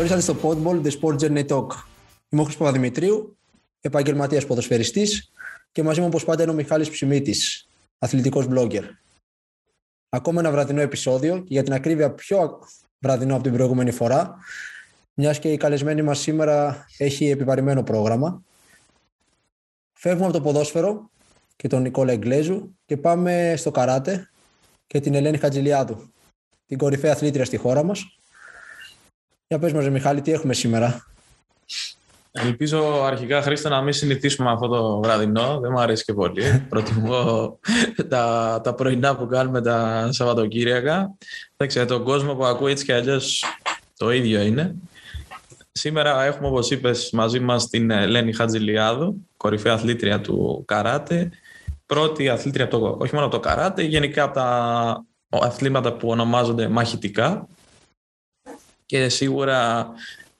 Καλώς ορίσατε στο Podball The Sport Journey Talk. Είμαι ο Χρήστος Παπαδημητρίου, επαγγελματίας ποδοσφαιριστής και μαζί μου όπως πάντα είναι ο Μιχάλης Ψημίτης, αθλητικός blogger. Ακόμα ένα βραδινό επεισόδιο και για την ακρίβεια πιο βραδινό από την προηγούμενη φορά, μιας και η καλεσμένη μας σήμερα έχει επιβαρημένο πρόγραμμα. Φεύγουμε από το ποδόσφαιρο και τον Νικόλα Εγκλέζου και πάμε στο καράτε και την Ελένη Χατζηλιάδου, την κορυφαία αθλήτρια στη χώρα μας. Για πες μας, Μιχάλη, τι έχουμε σήμερα; Ελπίζω αρχικά, Χρήστο, να μην συνηθίσουμε αυτό το βραδινό. Δεν μου αρέσει και πολύ. Προτιμώ τα, τα πρωινά που κάνουμε τα Σαββατοκύριακα. Εντάξει, τον κόσμο που ακούει έτσι και αλλιώς το ίδιο είναι. Σήμερα έχουμε, όπως είπες, μαζί μας την Ελένη Χατζηλιάδου, κορυφαία αθλήτρια του καράτε. Πρώτη αθλήτρια, το, όχι μόνο από το καράτε, γενικά από τα αθλήματα που ονομάζονται μαχητικά. Και σίγουρα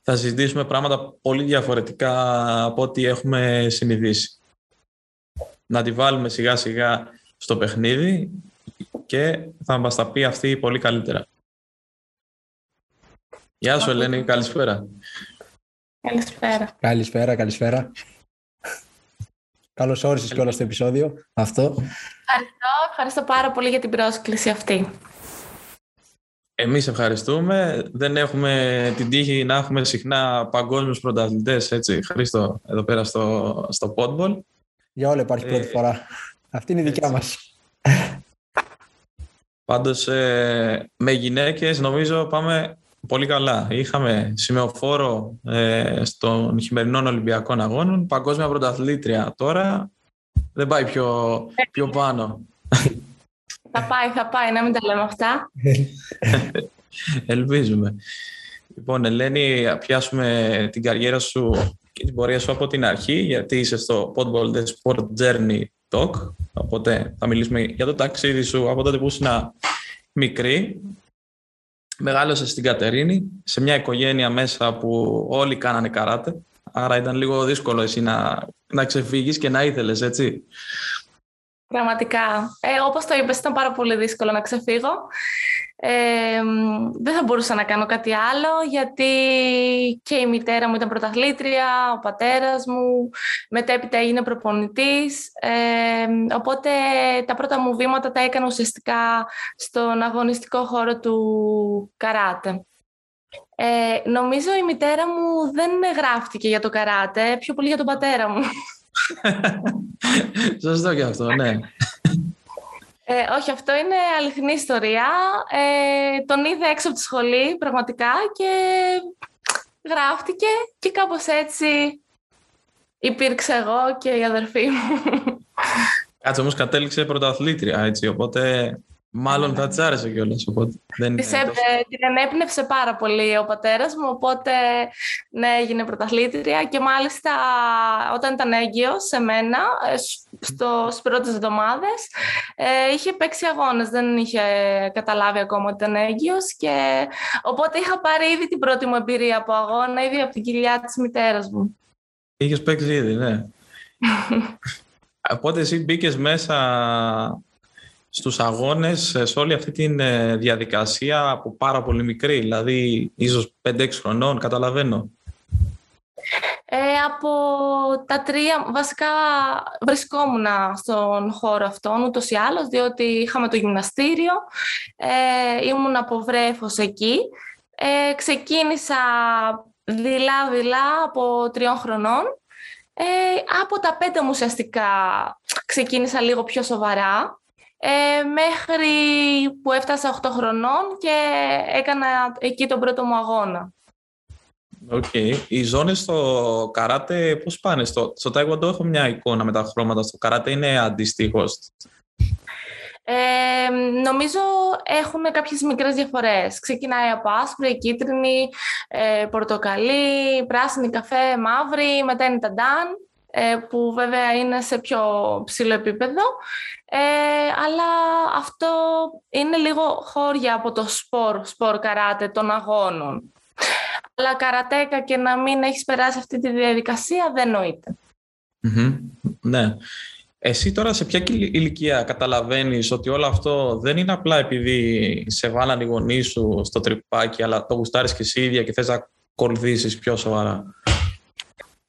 θα συζητήσουμε πράγματα πολύ διαφορετικά από ό,τι έχουμε συνηθίσει. Να τη βάλουμε σιγά σιγά στο παιχνίδι και θα μας τα πει αυτή πολύ καλύτερα. Γεια σου Ελένη, καλησπέρα. Καλησπέρα. Καλησπέρα, καλησπέρα. Καλώς όρισες και όλα στο επεισόδιο αυτό. Ευχαριστώ, ευχαριστώ πάρα πολύ για την πρόσκληση αυτή. Εμείς ευχαριστούμε. Δεν έχουμε την τύχη να έχουμε συχνά παγκόσμιους πρωταθλητές, έτσι, Χρήστο, εδώ πέρα στο, στο Podball. Για όλα υπάρχει πρώτη ε, φορά. Αυτή είναι η δικιά μας. Πάντως, ε, με γυναίκες νομίζω πάμε πολύ καλά. Είχαμε σημεοφόρο ε, στον χειμερινών Ολυμπιακών Αγώνων, παγκόσμια πρωταθλήτρια τώρα. Δεν πάει πιο, πιο πάνω. Θα πάει, θα πάει, να μην τα λέμε αυτά. Ελπίζουμε. Λοιπόν, Ελένη, πιάσουμε την καριέρα σου και την πορεία σου από την αρχή, γιατί είσαι στο Podball The Sport Journey Talk. Οπότε θα μιλήσουμε για το ταξίδι σου από τότε που ήσουν μικρή. Μεγάλωσες στην Κατερίνη, σε μια οικογένεια μέσα που όλοι κάνανε καράτε. Άρα ήταν λίγο δύσκολο εσύ να, να ξεφύγεις και να ήθελες, έτσι. Πραγματικά. Ε, όπως το είπες, ήταν πάρα πολύ δύσκολο να ξεφύγω. Ε, δεν θα μπορούσα να κάνω κάτι άλλο γιατί και η μητέρα μου ήταν πρωταθλήτρια, ο πατέρας μου, μετέπειτα έγινε προπονητής. Ε, οπότε τα πρώτα μου βήματα τα έκανα ουσιαστικά στον αγωνιστικό χώρο του καράτε. Ε, νομίζω η μητέρα μου δεν γράφτηκε για το καράτε, πιο πολύ για τον πατέρα μου. Σωστό και αυτό, ναι. Ε, όχι, αυτό είναι αληθινή ιστορία. Ε, τον είδε έξω από τη σχολή, πραγματικά, και γράφτηκε και κάπως έτσι υπήρξε εγώ και η αδερφή μου. Κάτσε όμως κατέληξε πρωταθλήτρια, έτσι, οπότε Μάλλον θα της άρεσε κιόλας. Την ενέπνευσε πάρα πολύ ο πατέρας μου, οπότε ναι, έγινε πρωταθλήτρια και μάλιστα όταν ήταν έγκυος σε μένα, ε, στο, στις πρώτες εβδομάδες, ε, είχε παίξει αγώνες, δεν είχε καταλάβει ακόμα ότι ήταν έγκυος και οπότε είχα πάρει ήδη την πρώτη μου εμπειρία από αγώνα, ήδη από την κοιλιά της μητέρας μου. Είχες παίξει ήδη, ναι. οπότε εσύ μπήκες μέσα στους αγώνες σε όλη αυτή τη ε, διαδικασία από πάρα πολύ μικρή, δηλαδή ίσως 5-6 χρονών, καταλαβαίνω. Ε, από τα τρία, βασικά βρισκόμουν στον χώρο αυτόν ούτως ή άλλως, διότι είχαμε το γυμναστήριο, ε, ήμουν από βρέφος εκεί. Ε, ξεκίνησα δειλά-δειλά από τριών χρονών. Ε, από τα πέντε μου ουσιαστικά ξεκίνησα λίγο πιο σοβαρά ε, μέχρι που έφτασα 8 χρονών και έκανα εκεί τον πρώτο μου αγώνα. OK. Okay. Οι ζώνες στο καράτε πώς πάνε; Στο, στο Taekwondo έχω μια εικόνα με τα χρώματα. Στο καράτε είναι αντίστοιχο. Ε, νομίζω έχουν κάποιες μικρές διαφορές. Ξεκινάει από άσπρη, κίτρινη, ε, πορτοκαλί, πράσινη, καφέ, μαύρη, μετά είναι τα ντάν. Ε, που βέβαια είναι σε πιο ψηλό επίπεδο, ε, αλλά αυτό είναι λίγο χώρια από το σπορ, σπορ καράτε των αγώνων. Αλλά καρατέκα και να μην έχεις περάσει αυτή τη διαδικασία δεν νοειται Ναι. Εσύ τώρα σε ποια ηλικία καταλαβαίνεις ότι όλο αυτό δεν είναι απλά επειδή σε βάλαν οι γονείς σου στο τρυπάκι αλλά το γουστάρεις και εσύ ίδια και θες να ακολουθήσεις πιο σοβαρά;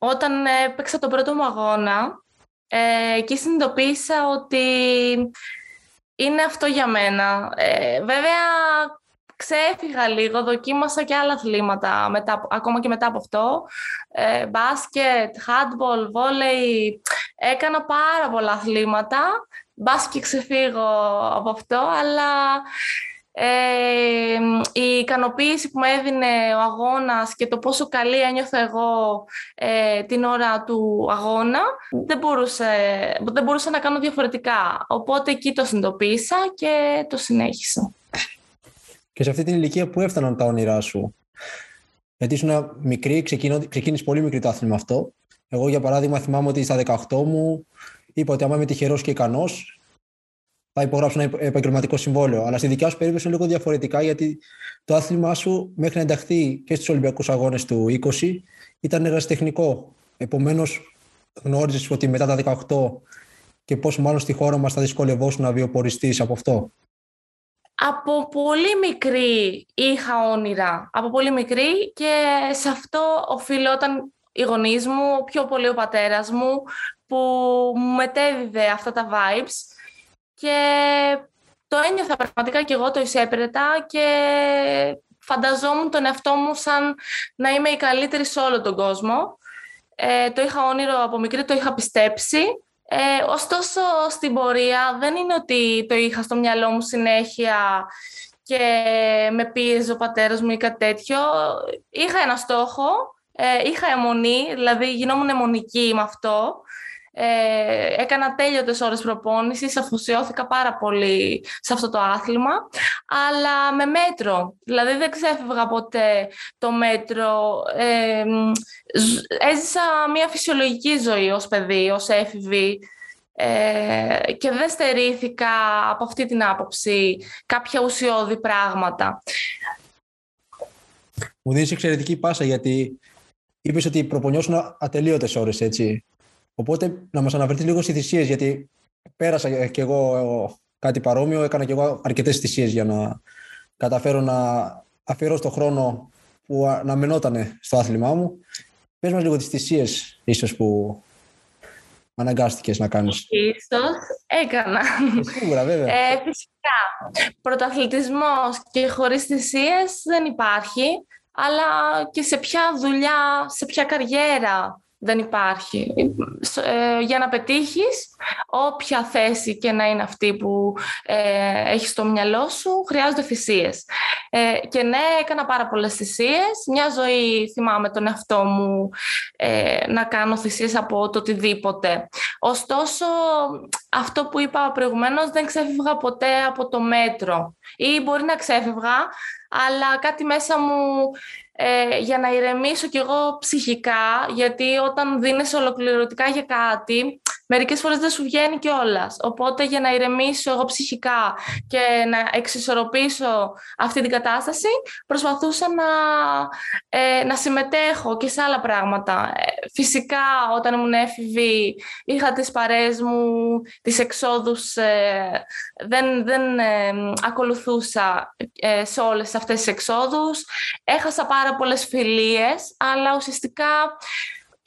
Όταν έπαιξα τον πρώτο μου αγώνα, ε, εκεί συνειδητοποίησα ότι είναι αυτό για μένα. Ε, βέβαια, ξέφυγα λίγο, δοκίμασα και άλλα αθλήματα μετά, ακόμα και μετά από αυτό. Ε, μπάσκετ, handball, βόλεϊ, έκανα πάρα πολλά αθλήματα. Μπάσκετ ξεφύγω από αυτό, αλλά ε, η ικανοποίηση που με έδινε ο αγώνας και το πόσο καλή ένιωθα εγώ ε, την ώρα του αγώνα δεν, μπορούσε, δεν μπορούσα να κάνω διαφορετικά. Οπότε εκεί το συνειδητοποίησα και το συνέχισα. Και σε αυτή την ηλικία που έφταναν τα όνειρά σου; Γιατί ήσουν μικρή, ξεκίνησε πολύ μικρή το άθλημα αυτό. Εγώ, για παράδειγμα, θυμάμαι ότι στα 18 μου είπα ότι άμα είμαι τυχερός και ικανός, θα υπογράψω ένα επαγγελματικό συμβόλαιο. Αλλά στη δικιά σου περίπτωση είναι λίγο διαφορετικά, γιατί το άθλημά σου μέχρι να ενταχθεί και στους Ολυμπιακούς Αγώνες του 20 ήταν ερασιτεχνικό. Επομένως, γνώριζες ότι μετά τα 18 και πόσο μάλλον στη χώρα μας θα δυσκολευόσουν να βιοποριστεί από αυτό; Από πολύ μικρή είχα όνειρα. Από πολύ μικρή και σε αυτό οφείλονταν οι γονείς μου, πιο πολύ ο πατέρας μου, που μου μετέδιδε αυτά τα vibes και το ένιωθα πραγματικά και εγώ το εισέπρετα και φανταζόμουν τον εαυτό μου σαν να είμαι η καλύτερη σε όλο τον κόσμο. Ε, το είχα όνειρο από μικρή, το είχα πιστέψει. Ε, ωστόσο, στην πορεία δεν είναι ότι το είχα στο μυαλό μου συνέχεια και με πίεζε ο πατέρας μου ή κάτι τέτοιο. Είχα ένα στόχο, ε, είχα αιμονή, δηλαδή γινόμουν αιμονική με αυτό ε, έκανα τέλειωτες ώρες προπόνησης, αφοσιώθηκα πάρα πολύ σε αυτό το άθλημα, αλλά με μέτρο. Δηλαδή δεν ξέφευγα ποτέ το μέτρο. Ε, έζησα μια φυσιολογική ζωή ως παιδί, ως έφηβη ε, και δεν στερήθηκα από αυτή την άποψη κάποια ουσιώδη πράγματα. Μου δίνεις εξαιρετική πάσα γιατί είπες ότι προπονιώσουν ατελείωτες ώρες, έτσι. Οπότε να μας αναφερθεί λίγο στις θυσίες, γιατί πέρασα κι εγώ κάτι παρόμοιο, έκανα κι εγώ αρκετές θυσίες για να καταφέρω να αφιερώσω το χρόνο που να μενότανε στο άθλημά μου. Πες μας λίγο τις θυσίες ίσως που αναγκάστηκες να κάνεις. Ίσως έκανα. Ε, σίγουρα βέβαια. Ε, φυσικά. Πρωταθλητισμός και χωρίς θυσίες δεν υπάρχει, αλλά και σε ποια δουλειά, σε ποια καριέρα δεν υπάρχει. Ε, για να πετύχεις, όποια θέση και να είναι αυτή που ε, έχεις στο μυαλό σου, χρειάζονται θυσίες. Ε, και ναι, έκανα πάρα πολλές θυσίες. Μια ζωή θυμάμαι τον εαυτό μου ε, να κάνω θυσίες από το οτιδήποτε. Ωστόσο, αυτό που είπα προηγουμένως, δεν ξέφευγα ποτέ από το μέτρο. Ή μπορεί να ξέφευγα, αλλά κάτι μέσα μου ε, για να ηρεμήσω κι εγώ ψυχικά, γιατί όταν δίνεις ολοκληρωτικά για κάτι, μερικές φορές δεν σου βγαίνει κιόλας. Οπότε για να ηρεμήσω εγώ ψυχικά και να εξισορροπήσω αυτή την κατάσταση, προσπαθούσα να, ε, να συμμετέχω και σε άλλα πράγματα. Ε, φυσικά όταν ήμουν έφηβη είχα τις παρέες μου, τις εξόδους, ε, δεν, δεν ακολουθούσα σε όλες αυτές τις εξόδους. Έχασα πάρα πολλές φιλίες, αλλά ουσιαστικά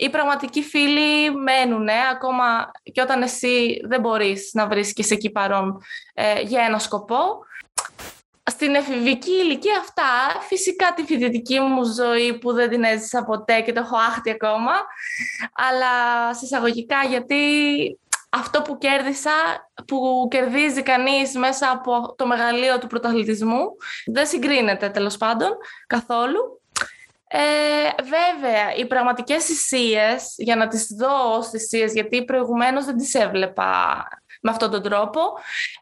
οι πραγματικοί φίλοι μένουν ακόμα και όταν εσύ δεν μπορείς να βρίσκεις εκεί παρόν ε, για ένα σκοπό. Στην εφηβική ηλικία αυτά, φυσικά τη φοιτητική μου ζωή που δεν την έζησα ποτέ και το έχω άχτη ακόμα, αλλά σε εισαγωγικά γιατί αυτό που κέρδισα, που κερδίζει κανείς μέσα από το μεγαλείο του πρωταθλητισμού, δεν συγκρίνεται τέλος πάντων καθόλου. Ε, βέβαια, οι πραγματικές θυσίες, για να τις δω ως θυσίες, γιατί προηγουμένως δεν τις έβλεπα με αυτόν τον τρόπο,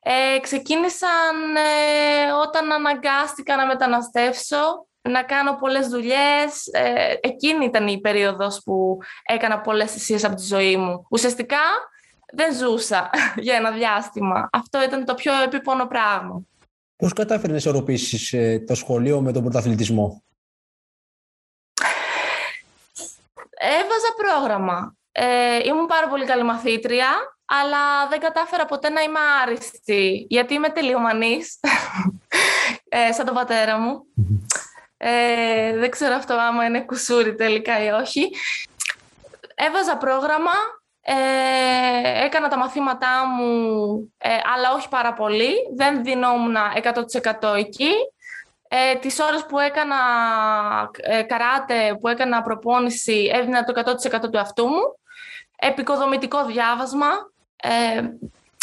ε, ξεκίνησαν ε, όταν αναγκάστηκα να μεταναστεύσω, να κάνω πολλές δουλειές. Ε, εκείνη ήταν η περίοδος που έκανα πολλές θυσίες από τη ζωή μου. Ουσιαστικά δεν ζούσα για ένα διάστημα. Αυτό ήταν το πιο επίπονο πράγμα. Πώς κατάφερες να ισορροπήσεις ε, το σχολείο με τον πρωταθλητισμό; Έβαζα πρόγραμμα. Ε, ήμουν πάρα πολύ καλή μαθήτρια, αλλά δεν κατάφερα ποτέ να είμαι άριστη, γιατί είμαι τελειομανής, ε, σαν τον πατέρα μου. Ε, δεν ξέρω αυτό άμα είναι κουσούρι τελικά ή όχι. Έβαζα πρόγραμμα, ε, έκανα τα μαθήματά μου, ε, αλλά όχι πάρα πολύ. Δεν δινόμουν 100% εκεί. Ε, τις ώρες που έκανα ε, καράτε, που έκανα προπόνηση, έδινα το 100% του εαυτού μου. Επικοδομητικό διάβασμα. Ε,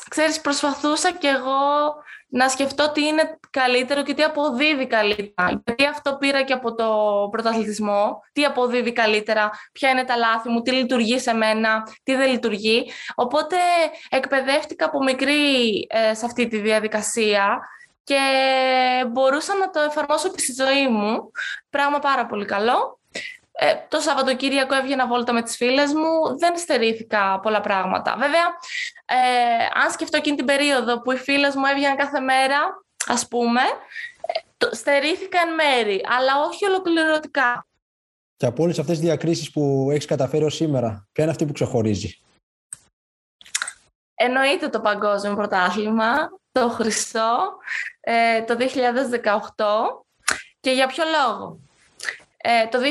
ξέρεις, προσπαθούσα κι εγώ να σκεφτώ τι είναι καλύτερο και τι αποδίδει καλύτερα. Γιατί αυτό πήρα και από το πρωταθλητισμό. Τι αποδίδει καλύτερα, ποια είναι τα λάθη μου, τι λειτουργεί σε μένα, τι δεν λειτουργεί. Οπότε εκπαιδεύτηκα από μικρή ε, σε αυτή τη διαδικασία και μπορούσα να το εφαρμόσω και στη ζωή μου. Πράγμα πάρα πολύ καλό. Ε, το Σαββατοκύριακο έβγαινα βόλτα με τις φίλες μου, δεν στερήθηκα πολλά πράγματα. Βέβαια, ε, αν σκεφτώ εκείνη την περίοδο που οι φίλες μου έβγαιναν κάθε μέρα, ας πούμε, ε, το, στερήθηκα εν μέρη, αλλά όχι ολοκληρωτικά. Και από όλες αυτές τις διακρίσεις που έχεις καταφέρει ως σήμερα, ποια είναι αυτή που ξεχωρίζει; Εννοείται το παγκόσμιο πρωτάθλημα, το χρυσό, ε, το 2018 και για ποιο λόγο. Ε, το 2012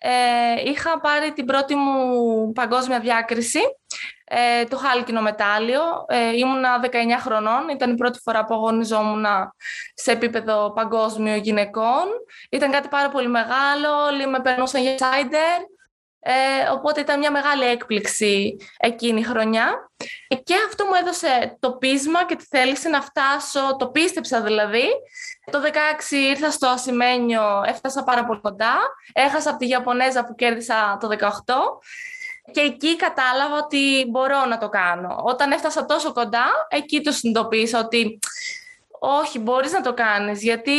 ε, είχα πάρει την πρώτη μου παγκόσμια διάκριση, ε, το χάλκινο μετάλλιο. Ε, ήμουνα 19 χρονών, ήταν η πρώτη φορά που αγωνιζόμουν σε επίπεδο παγκόσμιο γυναικών. Ήταν κάτι πάρα πολύ μεγάλο, όλοι με περνούσαν για insider. Ε, οπότε ήταν μια μεγάλη έκπληξη εκείνη η χρονιά. Και αυτό μου έδωσε το πείσμα και τη θέληση να φτάσω, το πίστεψα δηλαδή. Το 16 ήρθα στο Ασημένιο, έφτασα πάρα πολύ κοντά. Έχασα από τη Ιαπωνέζα που κέρδισα το 18. Και εκεί κατάλαβα ότι μπορώ να το κάνω. Όταν έφτασα τόσο κοντά, εκεί το συνειδητοποίησα ότι όχι, μπορείς να το κάνεις, γιατί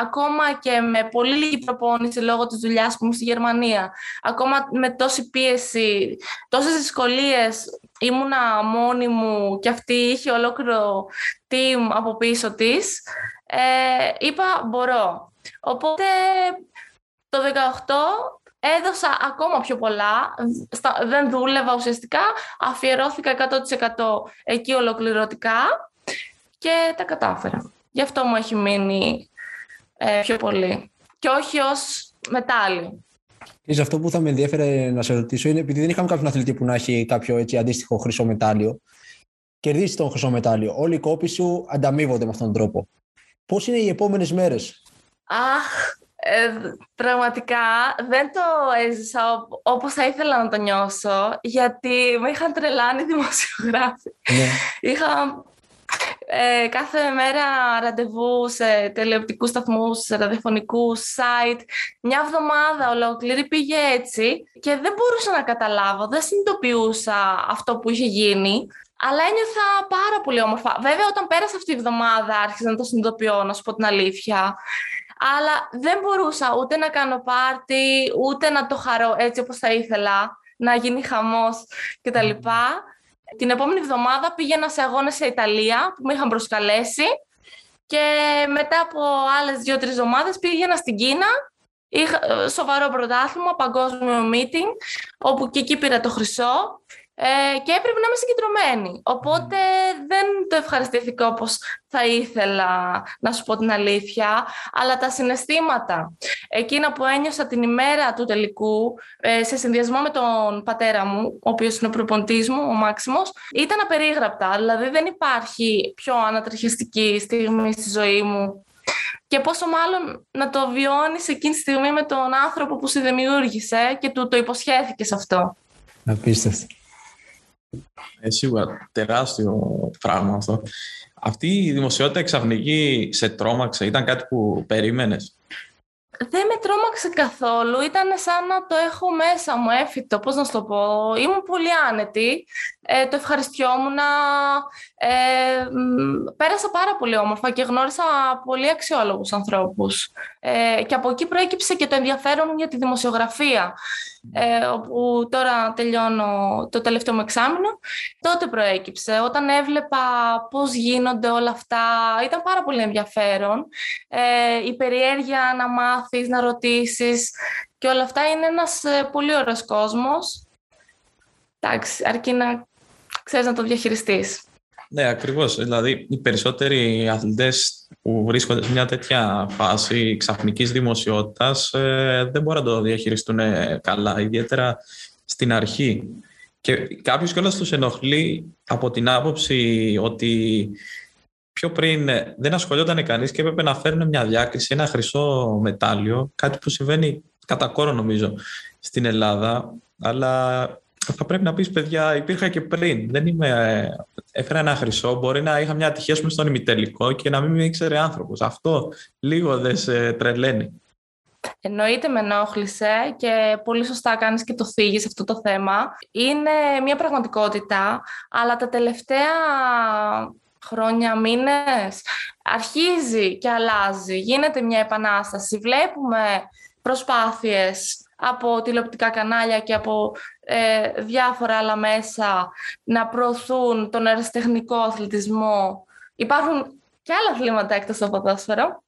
ακόμα και με πολύ λίγη προπόνηση λόγω της δουλειάς που ήμουν στη Γερμανία, ακόμα με τόση πίεση, τόσες δυσκολίες, ήμουνα μόνη μου και αυτή είχε ολόκληρο team από πίσω της, ε, είπα μπορώ. Οπότε το 18 έδωσα ακόμα πιο πολλά, δεν δούλευα ουσιαστικά, αφιερώθηκα 100% εκεί ολοκληρωτικά και τα κατάφερα. Γι' αυτό μου έχει μείνει ε, πιο πολύ. Και όχι ως μετάλλιο. Ίσως αυτό που θα με ενδιαφέρε να σε ρωτήσω είναι επειδή δεν είχαμε κάποιον αθλητή που να έχει κάποιο έτσι, αντίστοιχο χρυσό μετάλλιο. Κερδίσει τον χρυσό μετάλλιο. Όλοι οι κόποι σου ανταμείβονται με αυτόν τον τρόπο. Πώς είναι οι επόμενες μέρες; Αχ, ε, πραγματικά δεν το έζησα όπως θα ήθελα να το νιώσω γιατί με είχαν τρελάνει δημοσιογράφοι. Ναι. Είχα ε, κάθε μέρα ραντεβού σε τηλεοπτικούς σταθμούς, σε ραδιοφωνικούς, site. Μια εβδομάδα ολόκληρη πήγε έτσι και δεν μπορούσα να καταλάβω, δεν συνειδητοποιούσα αυτό που είχε γίνει. Αλλά ένιωθα πάρα πολύ όμορφα. Βέβαια, όταν πέρασε αυτή η εβδομάδα, άρχισα να το συνειδητοποιώ, να σου πω την αλήθεια. Αλλά δεν μπορούσα ούτε να κάνω πάρτι, ούτε να το χαρώ έτσι όπως θα ήθελα, να γίνει χαμός κτλ. Την επόμενη εβδομάδα πήγαινα σε αγώνες σε Ιταλία που με είχαν προσκαλέσει. Και μετά από άλλες δύο-τρεις εβδομάδες πήγαινα στην Κίνα. Είχα ε, σοβαρό πρωτάθλημα, παγκόσμιο meeting, όπου και εκεί πήρα το χρυσό ε, και έπρεπε να είμαι συγκεντρωμένη. Οπότε δεν το ευχαριστήθηκα όπως θα ήθελα να σου πω την αλήθεια, αλλά τα συναισθήματα, εκείνα που ένιωσα την ημέρα του τελικού, ε, σε συνδυασμό με τον πατέρα μου, ο οποίος είναι ο προποντής μου, ο Μάξιμος, ήταν απερίγραπτα. Δηλαδή δεν υπάρχει πιο ανατριχιαστική στιγμή στη ζωή μου και πόσο μάλλον να το βιώνεις εκείνη τη στιγμή με τον άνθρωπο που σε δημιούργησε και του το υποσχέθηκες αυτό. Απίστευτο. Ε, σίγουρα τεράστιο πράγμα αυτό. Αυτή η δημοσιότητα εξαφνική σε τρόμαξε, ήταν κάτι που περίμενες; Δεν με τρόμαξε καθόλου. Ήταν σαν να το έχω μέσα μου έφυτο, πώς να σου το πω. Ήμουν πολύ άνετη. Ε, το ευχαριστιόμουν. Ε, πέρασα πάρα πολύ όμορφα και γνώρισα πολύ αξιόλογους ανθρώπους. Ε, και από εκεί προέκυψε και το ενδιαφέρον για τη δημοσιογραφία ε, όπου τώρα τελειώνω το τελευταίο μου εξάμεινο, τότε προέκυψε. Όταν έβλεπα πώς γίνονται όλα αυτά, ήταν πάρα πολύ ενδιαφέρον. Ε, η περιέργεια να μάθεις, να ρωτήσεις και όλα αυτά είναι ένας ε, πολύ ωραίος κόσμος. Εντάξει, αρκεί να ξέρεις να το διαχειριστείς. Ναι, ακριβώς. Δηλαδή, οι περισσότεροι αθλητές που βρίσκονται σε μια τέτοια φάση ξαφνικής δημοσιότητας ε, δεν μπορούν να το διαχειριστούν καλά, ιδιαίτερα στην αρχή. Και κάποιος κιόλας τους ενοχλεί από την άποψη ότι πιο πριν δεν ασχολιόταν κανείς και έπρεπε να φέρουν μια διάκριση, ένα χρυσό μετάλλιο, κάτι που συμβαίνει κατά κόρο νομίζω στην Ελλάδα, αλλά θα πρέπει να πεις παιδιά υπήρχα και πριν, δεν είμαι, έφερα ένα χρυσό, μπορεί να είχα μια ατυχία στον ημιτελικό και να μην με ήξερε άνθρωπος. Αυτό λίγο δεν σε τρελαίνει. Εννοείται με ενόχλησε και πολύ σωστά κάνεις και το θίγεις αυτό το θέμα. Είναι μια πραγματικότητα, αλλά τα τελευταία χρόνια, μήνες, αρχίζει και αλλάζει. Γίνεται μια επανάσταση. Βλέπουμε προσπάθειες από τηλεοπτικά κανάλια και από ε, διάφορα άλλα μέσα να προωθούν τον αεραστεχνικό αθλητισμό. Υπάρχουν και άλλα αθλήματα εκτός από το ποδόσφαιρο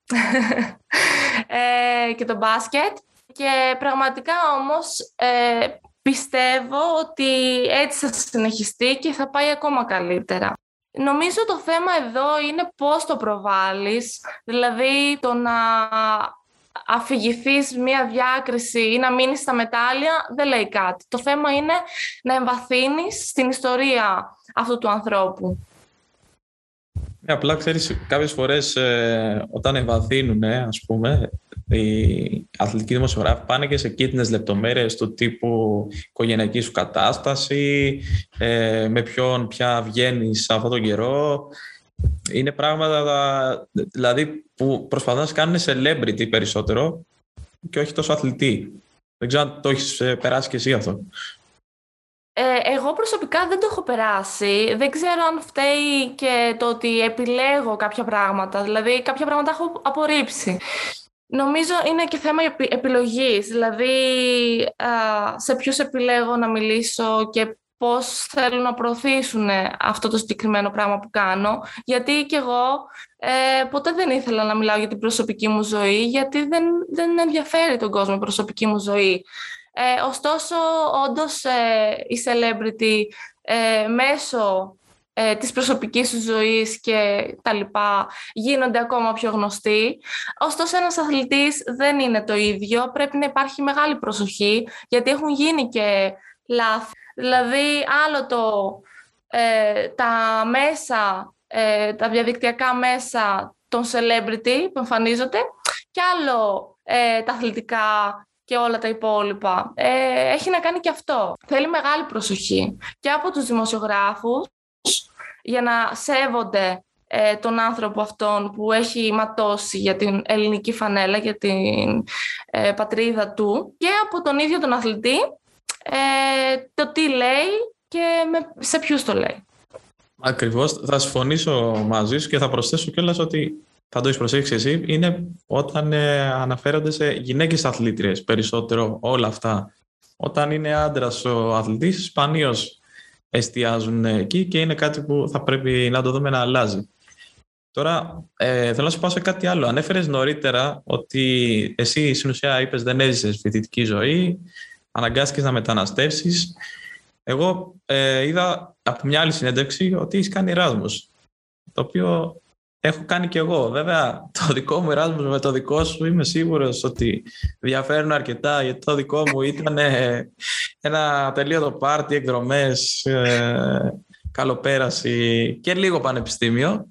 ε, και το μπάσκετ. Και πραγματικά όμως ε, πιστεύω ότι έτσι θα συνεχιστεί και θα πάει ακόμα καλύτερα. Νομίζω το θέμα εδώ είναι πώς το προβάλλεις, δηλαδή το να αφηγηθείς μία διάκριση ή να μείνεις στα μετάλλια δεν λέει κάτι. Το θέμα είναι να εμβαθύνεις στην ιστορία αυτού του ανθρώπου. Ναι, απλά ξέρεις, κάποιες φορές ε, όταν εμβαθύνουν, ας πούμε, οι αθλητικοί δημοσιογράφοι πάνε και σε κίτρινες λεπτομέρειες του τύπου οικογενειακής σου κατάσταση, ε, με ποιον πια βγαίνεις αυτόν τον καιρό. Είναι πράγματα δηλαδή, που προσπαθούν να κάνουν celebrity περισσότερο και όχι τόσο αθλητή. Δεν ξέρω αν το έχεις ε, περάσει και εσύ αυτό. Ε, εγώ προσωπικά δεν το έχω περάσει. Δεν ξέρω αν φταίει και το ότι επιλέγω κάποια πράγματα. Δηλαδή, κάποια πράγματα έχω απορρίψει. Νομίζω είναι και θέμα επιλογής. Δηλαδή, σε ποιους επιλέγω να μιλήσω και πώς θέλουν να προωθήσουν αυτό το συγκεκριμένο πράγμα που κάνω. Γιατί και εγώ ε, ποτέ δεν ήθελα να μιλάω για την προσωπική μου ζωή, γιατί δεν, δεν ενδιαφέρει τον κόσμο η προσωπική μου ζωή. Ε, ωστόσο, όντως ε, η celebrity ε, μέσω ε, της προσωπικής σου ζωής και τα λοιπά γίνονται ακόμα πιο γνωστοί. Ωστόσο, ένας αθλητής δεν είναι το ίδιο. Πρέπει να υπάρχει μεγάλη προσοχή, γιατί έχουν γίνει και λάθη. Δηλαδή, άλλο το, ε, τα μέσα, ε, τα διαδικτυακά μέσα των celebrity που εμφανίζονται και άλλο ε, τα αθλητικά και όλα τα υπόλοιπα. Ε, έχει να κάνει και αυτό. Θέλει μεγάλη προσοχή και από τους δημοσιογράφους για να σέβονται ε, τον άνθρωπο αυτόν που έχει ματώσει για την ελληνική φανέλα, για την ε, πατρίδα του και από τον ίδιο τον αθλητή ε, το τι λέει και με, σε ποιους το λέει. Ακριβώς. Θα συμφωνήσω μαζί σου και θα προσθέσω κιόλας ότι θα το έχεις προσέξει εσύ, είναι όταν ε, αναφέρονται σε γυναίκες αθλήτριες περισσότερο όλα αυτά. Όταν είναι άντρας ο αθλητής, σπανίως εστιάζουν εκεί και είναι κάτι που θα πρέπει να το δούμε να αλλάζει. Τώρα, ε, θέλω να σου πάω σε κάτι άλλο. Ανέφερες νωρίτερα ότι εσύ στην ουσία είπες δεν έζησες φοιτητική ζωή, αναγκάστηκες να μεταναστεύσεις. Εγώ ε, είδα από μια άλλη συνέντευξη ότι έχεις κάνει Εράσμος, το οποίο έχω κάνει κι εγώ. Βέβαια, το δικό μου Εράσμος με το δικό σου είμαι σίγουρος ότι διαφέρουν αρκετά, γιατί το δικό μου ήταν ένα τελείωτο πάρτι, εκδρομές, ε, καλοπέραση και λίγο πανεπιστήμιο.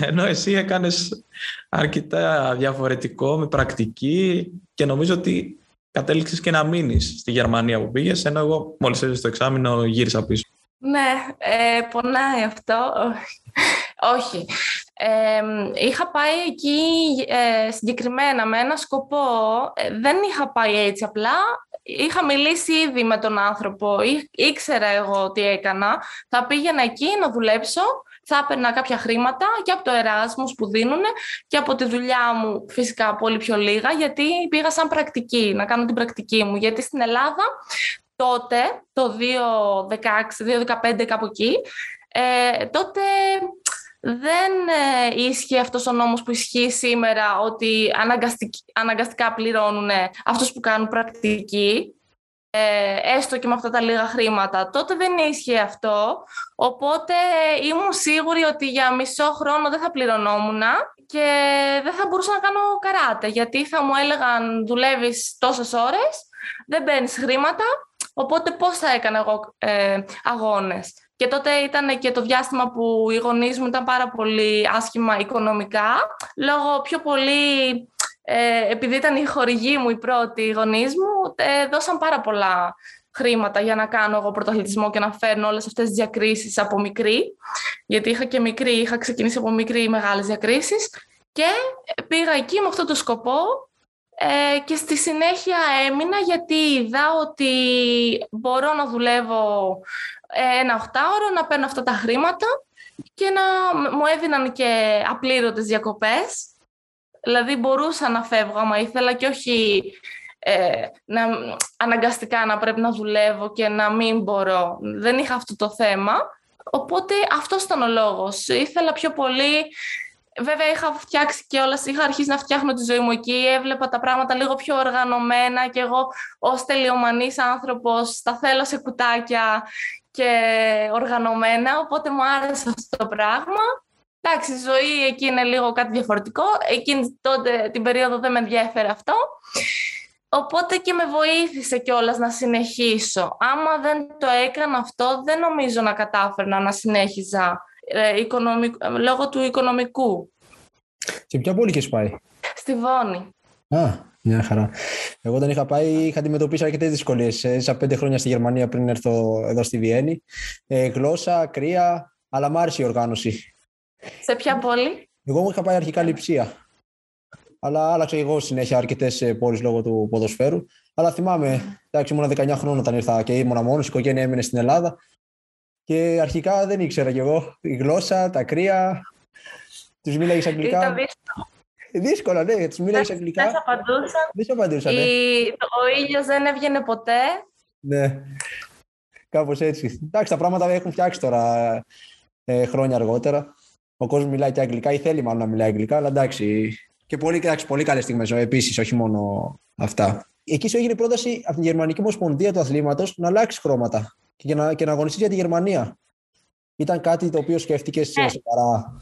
Ενώ εσύ έκανες αρκετά διαφορετικό, με πρακτική και νομίζω ότι κατέληξες και να μείνεις στη Γερμανία που πήγες, ενώ εγώ μόλις έζησα στο εξάμεινο γύρισα πίσω. Ναι, ε, πονάει αυτό. Όχι. Ε, είχα πάει εκεί ε, συγκεκριμένα με ένα σκοπό. Ε, δεν είχα πάει έτσι απλά. Είχα μιλήσει ήδη με τον άνθρωπο. Ή, ήξερα εγώ τι έκανα. Θα πήγαινα εκεί να δουλέψω. Θα έπαιρνα κάποια χρήματα και από το Εράσμους που δίνουν και από τη δουλειά μου φυσικά πολύ πιο λίγα γιατί πήγα σαν πρακτική, να κάνω την πρακτική μου. Γιατί στην Ελλάδα τότε, το 2016-2015 κάπου εκεί, ε, τότε δεν ε, ίσχυε αυτός ο νόμος που ισχύει σήμερα ότι αναγκαστικά πληρώνουν αυτούς που κάνουν πρακτική ε, έστω και με αυτά τα λίγα χρήματα. Τότε δεν ίσχυε αυτό, οπότε ήμουν σίγουρη ότι για μισό χρόνο δεν θα πληρωνόμουν και δεν θα μπορούσα να κάνω καράτε γιατί θα μου έλεγαν δουλεύεις τόσες ώρες, δεν παίρνεις χρήματα, οπότε πώς θα έκανα εγώ ε, αγώνες. Και τότε ήταν και το διάστημα που οι γονείς μου ήταν πάρα πολύ άσχημα οικονομικά, λόγω πιο πολύ, ε, επειδή ήταν η χορηγή μου η πρώτη, οι γονείς μου, ε, δώσαν πάρα πολλά χρήματα για να κάνω εγώ πρωταθλητισμό και να φέρνω όλες αυτές τις διακρίσεις από μικρή. Γιατί είχα και μικρή, είχα ξεκινήσει από μικρή μεγάλες διακρίσεις. Και πήγα εκεί με αυτό το σκοπό ε, και στη συνέχεια έμεινα γιατί είδα ότι μπορώ να δουλεύω ένα οχτάωρο, να παίρνω αυτά τα χρήματα και να μου έδιναν και απλήρωτες διακοπές. Δηλαδή μπορούσα να φεύγω άμα ήθελα και όχι ε, να, αναγκαστικά να πρέπει να δουλεύω και να μην μπορώ. Δεν είχα αυτό το θέμα. Οπότε αυτός ήταν ο λόγος. Ήθελα πιο πολύ Βέβαια είχα φτιάξει και όλα, είχα αρχίσει να φτιάχνω τη ζωή μου εκεί, έβλεπα τα πράγματα λίγο πιο οργανωμένα και εγώ ως τελειομανής άνθρωπος τα θέλω σε κουτάκια και οργανωμένα, οπότε μου άρεσε αυτό το πράγμα. Εντάξει, η ζωή εκεί είναι λίγο κάτι διαφορετικό. Εκείνη τότε την περίοδο δεν με ενδιαφέρε αυτό. Οπότε και με βοήθησε κιόλας να συνεχίσω. Άμα δεν το έκανα αυτό, δεν νομίζω να κατάφερνα να συνέχιζα ε, λόγω του οικονομικού. Σε ποια πόλη έχεις πάει; Στη Βόνη. Α, μια χαρά. Εγώ όταν είχα πάει είχα αντιμετωπίσει αρκετές δυσκολίες. Έζησα πέντε χρόνια στη Γερμανία πριν έρθω εδώ στη Βιέννη. Ε, γλώσσα, κρύα, αλλά μ' άρεσε η οργάνωση. Σε ποια πόλη; Εγώ μου είχα πάει αρχικά λειψία. Αλλά άλλαξα εγώ συνέχεια αρκετές ε, πόλεις λόγω του ποδοσφαίρου. Αλλά θυμάμαι, εντάξει, ήμουν 19 χρόνια όταν ήρθα και ήμουν μόνος. Η οικογένεια έμεινε στην Ελλάδα. Και αρχικά δεν ήξερα κι εγώ η γλώσσα, τα κρύα. Τους μίλαγες αγγλικά. Ήταν δύσκολο. Δύσκολα, ναι, τους μίλαγες αγγλικά. Δεν απαντούσαν. Δεν σου απαντούσαν. Ναι. Ο ήλιος δεν έβγαινε ποτέ. Ναι. Κάπως έτσι. Εντάξει, τα πράγματα έχουν φτιάξει τώρα ε, χρόνια αργότερα. Ο κόσμος μιλάει και αγγλικά ή θέλει μάλλον να μιλάει αγγλικά, αλλά εντάξει. Και πολύ, εντάξει, πολύ καλές στιγμές επίσης, όχι μόνο αυτά. Εκεί σου έγινε πρόταση από την Γερμανική Ομοσπονδία του Αθλήματος να αλλάξει χρώματα και να, και να αγωνιστείς για τη Γερμανία. Ήταν κάτι το οποίο σκέφτηκες ναι. σοβαρά;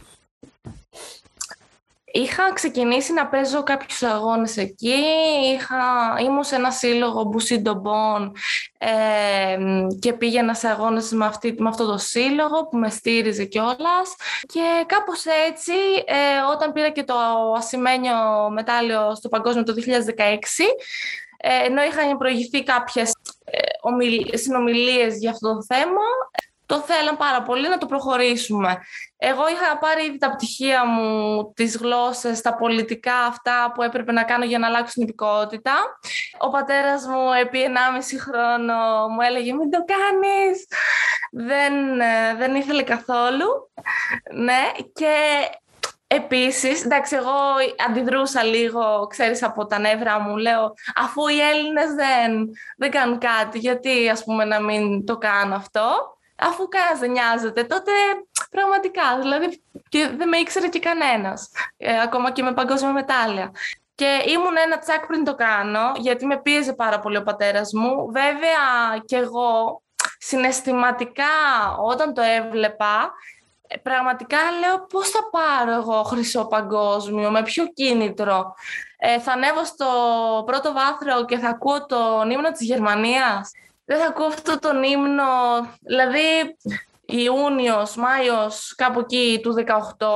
Είχα ξεκινήσει να παίζω κάποιους αγώνες εκεί. Είχα, ήμουν σε ένα σύλλογο Μπουσίντομπον ε, και πήγαινα σε αγώνες με, αυτή, με αυτό το σύλλογο που με στήριζε κιόλας. Και κάπως έτσι, ε, όταν πήρα και το ασημένιο μετάλλιο στο παγκόσμιο το 2016, ε, ενώ είχαν προηγηθεί κάποιες ε, συνομιλίες για αυτό το θέμα, το θέλαν πάρα πολύ να το προχωρήσουμε. Εγώ είχα πάρει ήδη τα πτυχία μου, τις γλώσσες, τα πολιτικά αυτά που έπρεπε να κάνω για να αλλάξω την ειδικότητα. Ο πατέρας μου επί 1,5 χρόνο μου έλεγε μην το κάνεις. Δεν, ε, δεν ήθελε καθόλου. Ναι, και Επίσης, εντάξει, εγώ αντιδρούσα λίγο, ξέρεις, από τα νεύρα μου, λέω, αφού οι Έλληνες δεν, δεν κάνουν κάτι, γιατί ας πούμε να μην το κάνω αυτό αφού κανένα δεν νοιάζεται, τότε πραγματικά, δηλαδή και δεν με ήξερε και κανένας, ε, ακόμα και με παγκόσμια μετάλλια. Και ήμουν ένα τσάκ πριν το κάνω, γιατί με πίεζε πάρα πολύ ο πατέρας μου. Βέβαια και εγώ συναισθηματικά όταν το έβλεπα, ε, πραγματικά λέω πώς θα πάρω εγώ χρυσό παγκόσμιο, με ποιο κίνητρο; Ε, θα ανέβω στο πρώτο βάθρο και θα ακούω τον ύμνο της Γερμανίας; Δεν θα ακούω αυτό τον ύμνο, δηλαδή Ιούνιος, Μάιος, κάπου εκεί του 18,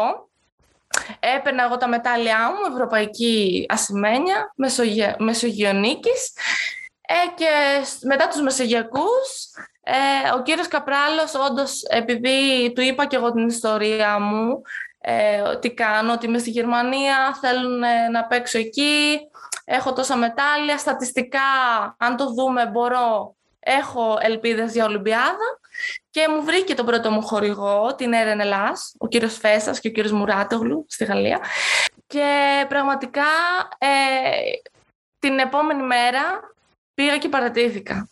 έπαιρνα εγώ τα μετάλλια μου, Ευρωπαϊκή Ασημένια, Μεσογε... Μεσογειονίκης. Ε, και μετά τους Μεσογειακούς ε, ο κύριος Καπράλος όντως επειδή του είπα και εγώ την ιστορία μου ε, τι κάνω, ότι είμαι στη Γερμανία, θέλουν να παίξω εκεί, έχω τόσα μετάλλια, στατιστικά αν το δούμε μπορώ έχω ελπίδες για Ολυμπιάδα και μου βρήκε τον πρώτο μου χορηγό, την Έρεν Ελλάς, ο κύριος Φέσας και ο κύριος Μουράτογλου στη Γαλλία. Και πραγματικά ε, την επόμενη μέρα πήγα και παρατήθηκα.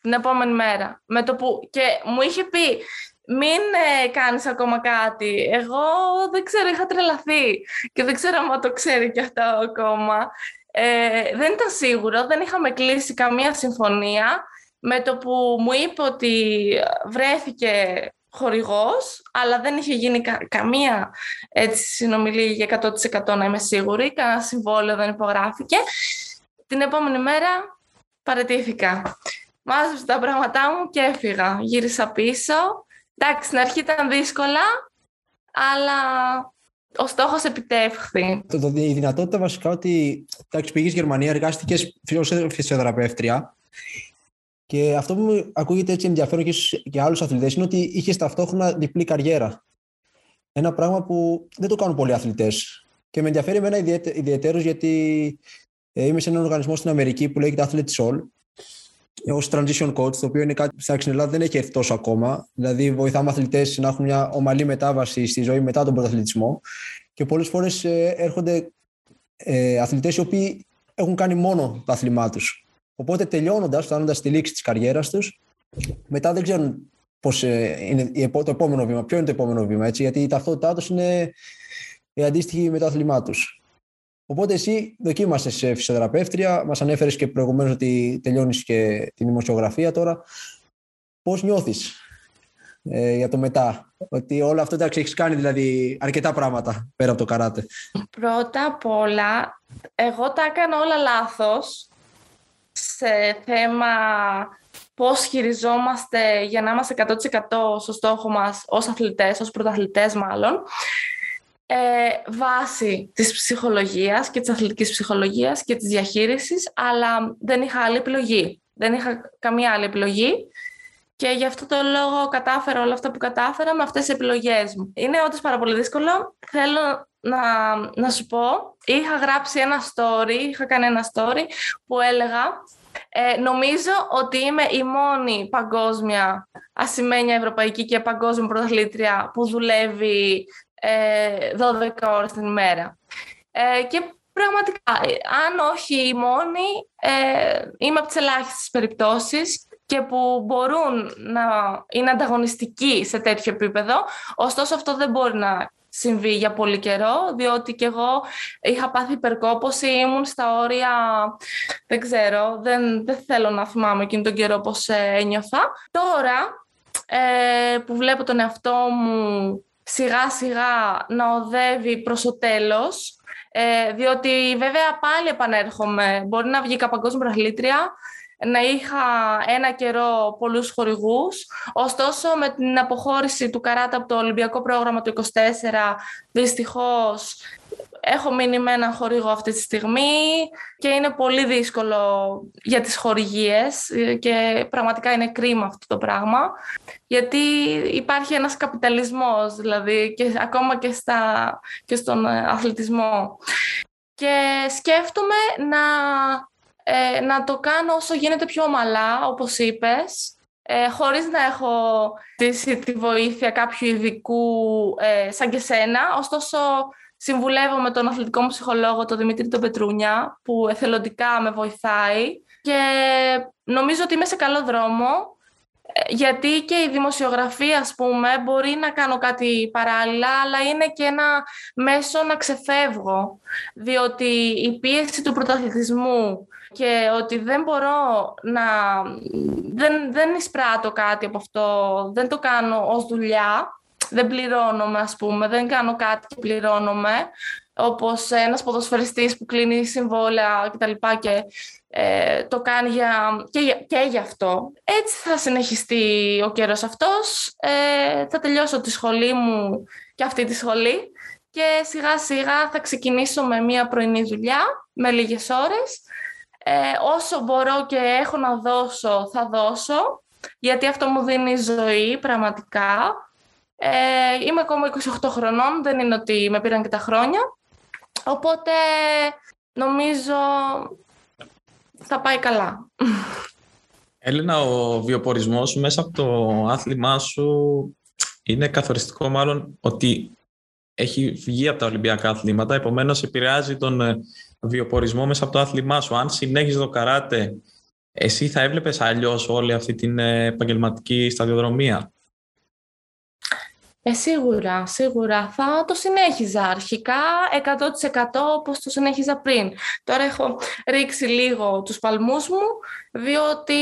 Την επόμενη μέρα. Με το που... Και μου είχε πει, μην ε, κάνεις ακόμα κάτι. Εγώ δεν ξέρω, είχα τρελαθεί. Και δεν ξέρω αν το ξέρει και αυτό ακόμα. Ε, δεν ήταν σίγουρο, δεν είχαμε κλείσει καμία συμφωνία με το που μου είπε ότι βρέθηκε χορηγός, αλλά δεν είχε γίνει καμία έτσι, συνομιλία για 100% να είμαι σίγουρη, κανένα συμβόλαιο δεν υπογράφηκε. Την επόμενη μέρα παρετήθηκα. Μάζεψα τα πράγματά μου και έφυγα. Γύρισα πίσω. Εντάξει, στην αρχή ήταν δύσκολα, αλλά ο στόχος επιτεύχθη. Το, το, η δυνατότητα βασικά ότι εντάξει, πήγες Γερμανία, εργάστηκες ως φυσιοθεραπεύτρια και αυτό που μου ακούγεται έτσι ενδιαφέρον και για άλλους αθλητές είναι ότι είχες ταυτόχρονα διπλή καριέρα. Ένα πράγμα που δεν το κάνουν πολλοί αθλητές. Και με ενδιαφέρει εμένα ιδιαίτερος γιατί ε, είμαι σε έναν οργανισμό στην Αμερική που λέγεται Athletes All ως transition coach, το οποίο είναι κάτι που στην Ελλάδα δεν έχει έρθει τόσο ακόμα. Δηλαδή, βοηθάμε αθλητές να έχουν μια ομαλή μετάβαση στη ζωή μετά τον πρωταθλητισμό. Και πολλές φορές ε, έρχονται ε, αθλητές οι οποίοι έχουν κάνει μόνο το άθλημά τους. Οπότε, τελειώνοντας, φτάνοντας στη λήξη της καριέρας τους, μετά δεν ξέρουν πώς ε, είναι το επόμενο βήμα, ποιο είναι το επόμενο βήμα. Έτσι, γιατί η ταυτότητά τους είναι η αντίστοιχη με το άθλημά τους. Οπότε εσύ δοκίμασες σε φυσιοθεραπεύτρια, μας ανέφερες και προηγουμένως ότι τελειώνεις και την δημοσιογραφία τώρα. Πώς νιώθεις ε, για το μετά, ότι όλο αυτό εντάξει έχεις κάνει δηλαδή αρκετά πράγματα πέρα από το καράτε; Πρώτα απ' όλα, εγώ τα έκανα όλα λάθος σε θέμα πώς χειριζόμαστε για να είμαστε 100% στο στόχο μας ως αθλητές, ως πρωταθλητές μάλλον ε, βάση της ψυχολογίας και της αθλητικής ψυχολογίας και της διαχείρισης, αλλά δεν είχα άλλη επιλογή. Δεν είχα καμία άλλη επιλογή και γι' αυτό το λόγο κατάφερα όλα αυτά που κατάφερα με αυτές τις επιλογές μου. Είναι όντως πάρα πολύ δύσκολο. Θέλω να, να σου πω, είχα γράψει ένα story, είχα κάνει ένα story που έλεγα ε, νομίζω ότι είμαι η μόνη παγκόσμια ασημένια ευρωπαϊκή και παγκόσμια πρωταθλήτρια που δουλεύει 12 ε, ώρες την ημέρα. Ε, και πραγματικά, αν όχι η μόνη, ε, είμαι από τις ελάχιστες περιπτώσεις και που μπορούν να είναι ανταγωνιστικοί σε τέτοιο επίπεδο. Ωστόσο αυτό δεν μπορεί να συμβεί για πολύ καιρό, διότι και εγώ είχα πάθει υπερκόπωση, ήμουν στα όρια, δεν ξέρω, δεν, δεν θέλω να θυμάμαι εκείνο τον καιρό πώς ένιωθα. Τώρα που βλέπω τον εαυτό μου σιγά σιγά να οδεύει προς το τέλος, ε, διότι βέβαια πάλι επανέρχομαι, μπορεί να βγήκα παγκόσμια πρωταθλήτρια, να είχα ένα καιρό πολλούς χορηγούς. Ωστόσο, με την αποχώρηση του καράτα από το Ολυμπιακό πρόγραμμα του 24, δυστυχώς Έχω μείνει με έναν χορηγό αυτή τη στιγμή και είναι πολύ δύσκολο για τις χορηγίες και πραγματικά είναι κρίμα αυτό το πράγμα γιατί υπάρχει ένας καπιταλισμός δηλαδή και ακόμα και, στα, και στον αθλητισμό. Και σκέφτομαι να, ε, να το κάνω όσο γίνεται πιο ομαλά, όπως είπες, ε, χωρίς να έχω τη, τη βοήθεια κάποιου ειδικού ε, σαν και σένα. Ωστόσο, Συμβουλεύω με τον αθλητικό μου ψυχολόγο, τον Δημήτρη τον Πετρούνια, που εθελοντικά με βοηθάει και νομίζω ότι είμαι σε καλό δρόμο ε, γιατί και η δημοσιογραφία, ας πούμε, μπορεί να κάνω κάτι παράλληλα, αλλά είναι και ένα μέσο να ξεφεύγω, διότι η πίεση του πρωταθλητισμού και ότι δεν μπορώ να... Δεν, δεν εισπράττω κάτι από αυτό, δεν το κάνω ως δουλειά, δεν πληρώνομαι, ας πούμε, δεν κάνω κάτι και πληρώνομαι, όπως ένας ποδοσφαιριστής που κλείνει συμβόλαια κτλ. Και, και ε, το κάνει για, και, και γι' αυτό. Έτσι θα συνεχιστεί ο καιρός αυτός. Ε, θα τελειώσω τη σχολή μου και αυτή τη σχολή και σιγά σιγά θα ξεκινήσω με μια πρωινή δουλειά, με λίγες ώρες. Ε, όσο μπορώ και έχω να δώσω, θα δώσω, γιατί αυτό μου δίνει ζωή πραγματικά. Ε, είμαι ακόμα 28 χρονών, δεν είναι ότι με πήραν και τα χρόνια. Οπότε νομίζω θα πάει καλά. Έλενα, ο βιοπορισμός μέσα από το άθλημά σου είναι καθοριστικό μάλλον ότι έχει βγει από τα Ολυμπιακά αθλήματα, επομένως επηρεάζει τον ε, βιοπορισμό μέσα από το άθλημά σου. Αν συνέχιζες το καράτε, εσύ θα έβλεπες αλλιώς όλη αυτή την ε, επαγγελματική σταδιοδρομία; Ε, σίγουρα, σίγουρα. Θα το συνέχιζα αρχικά 100% όπως το συνέχιζα πριν. Τώρα έχω ρίξει λίγο τους παλμούς μου, διότι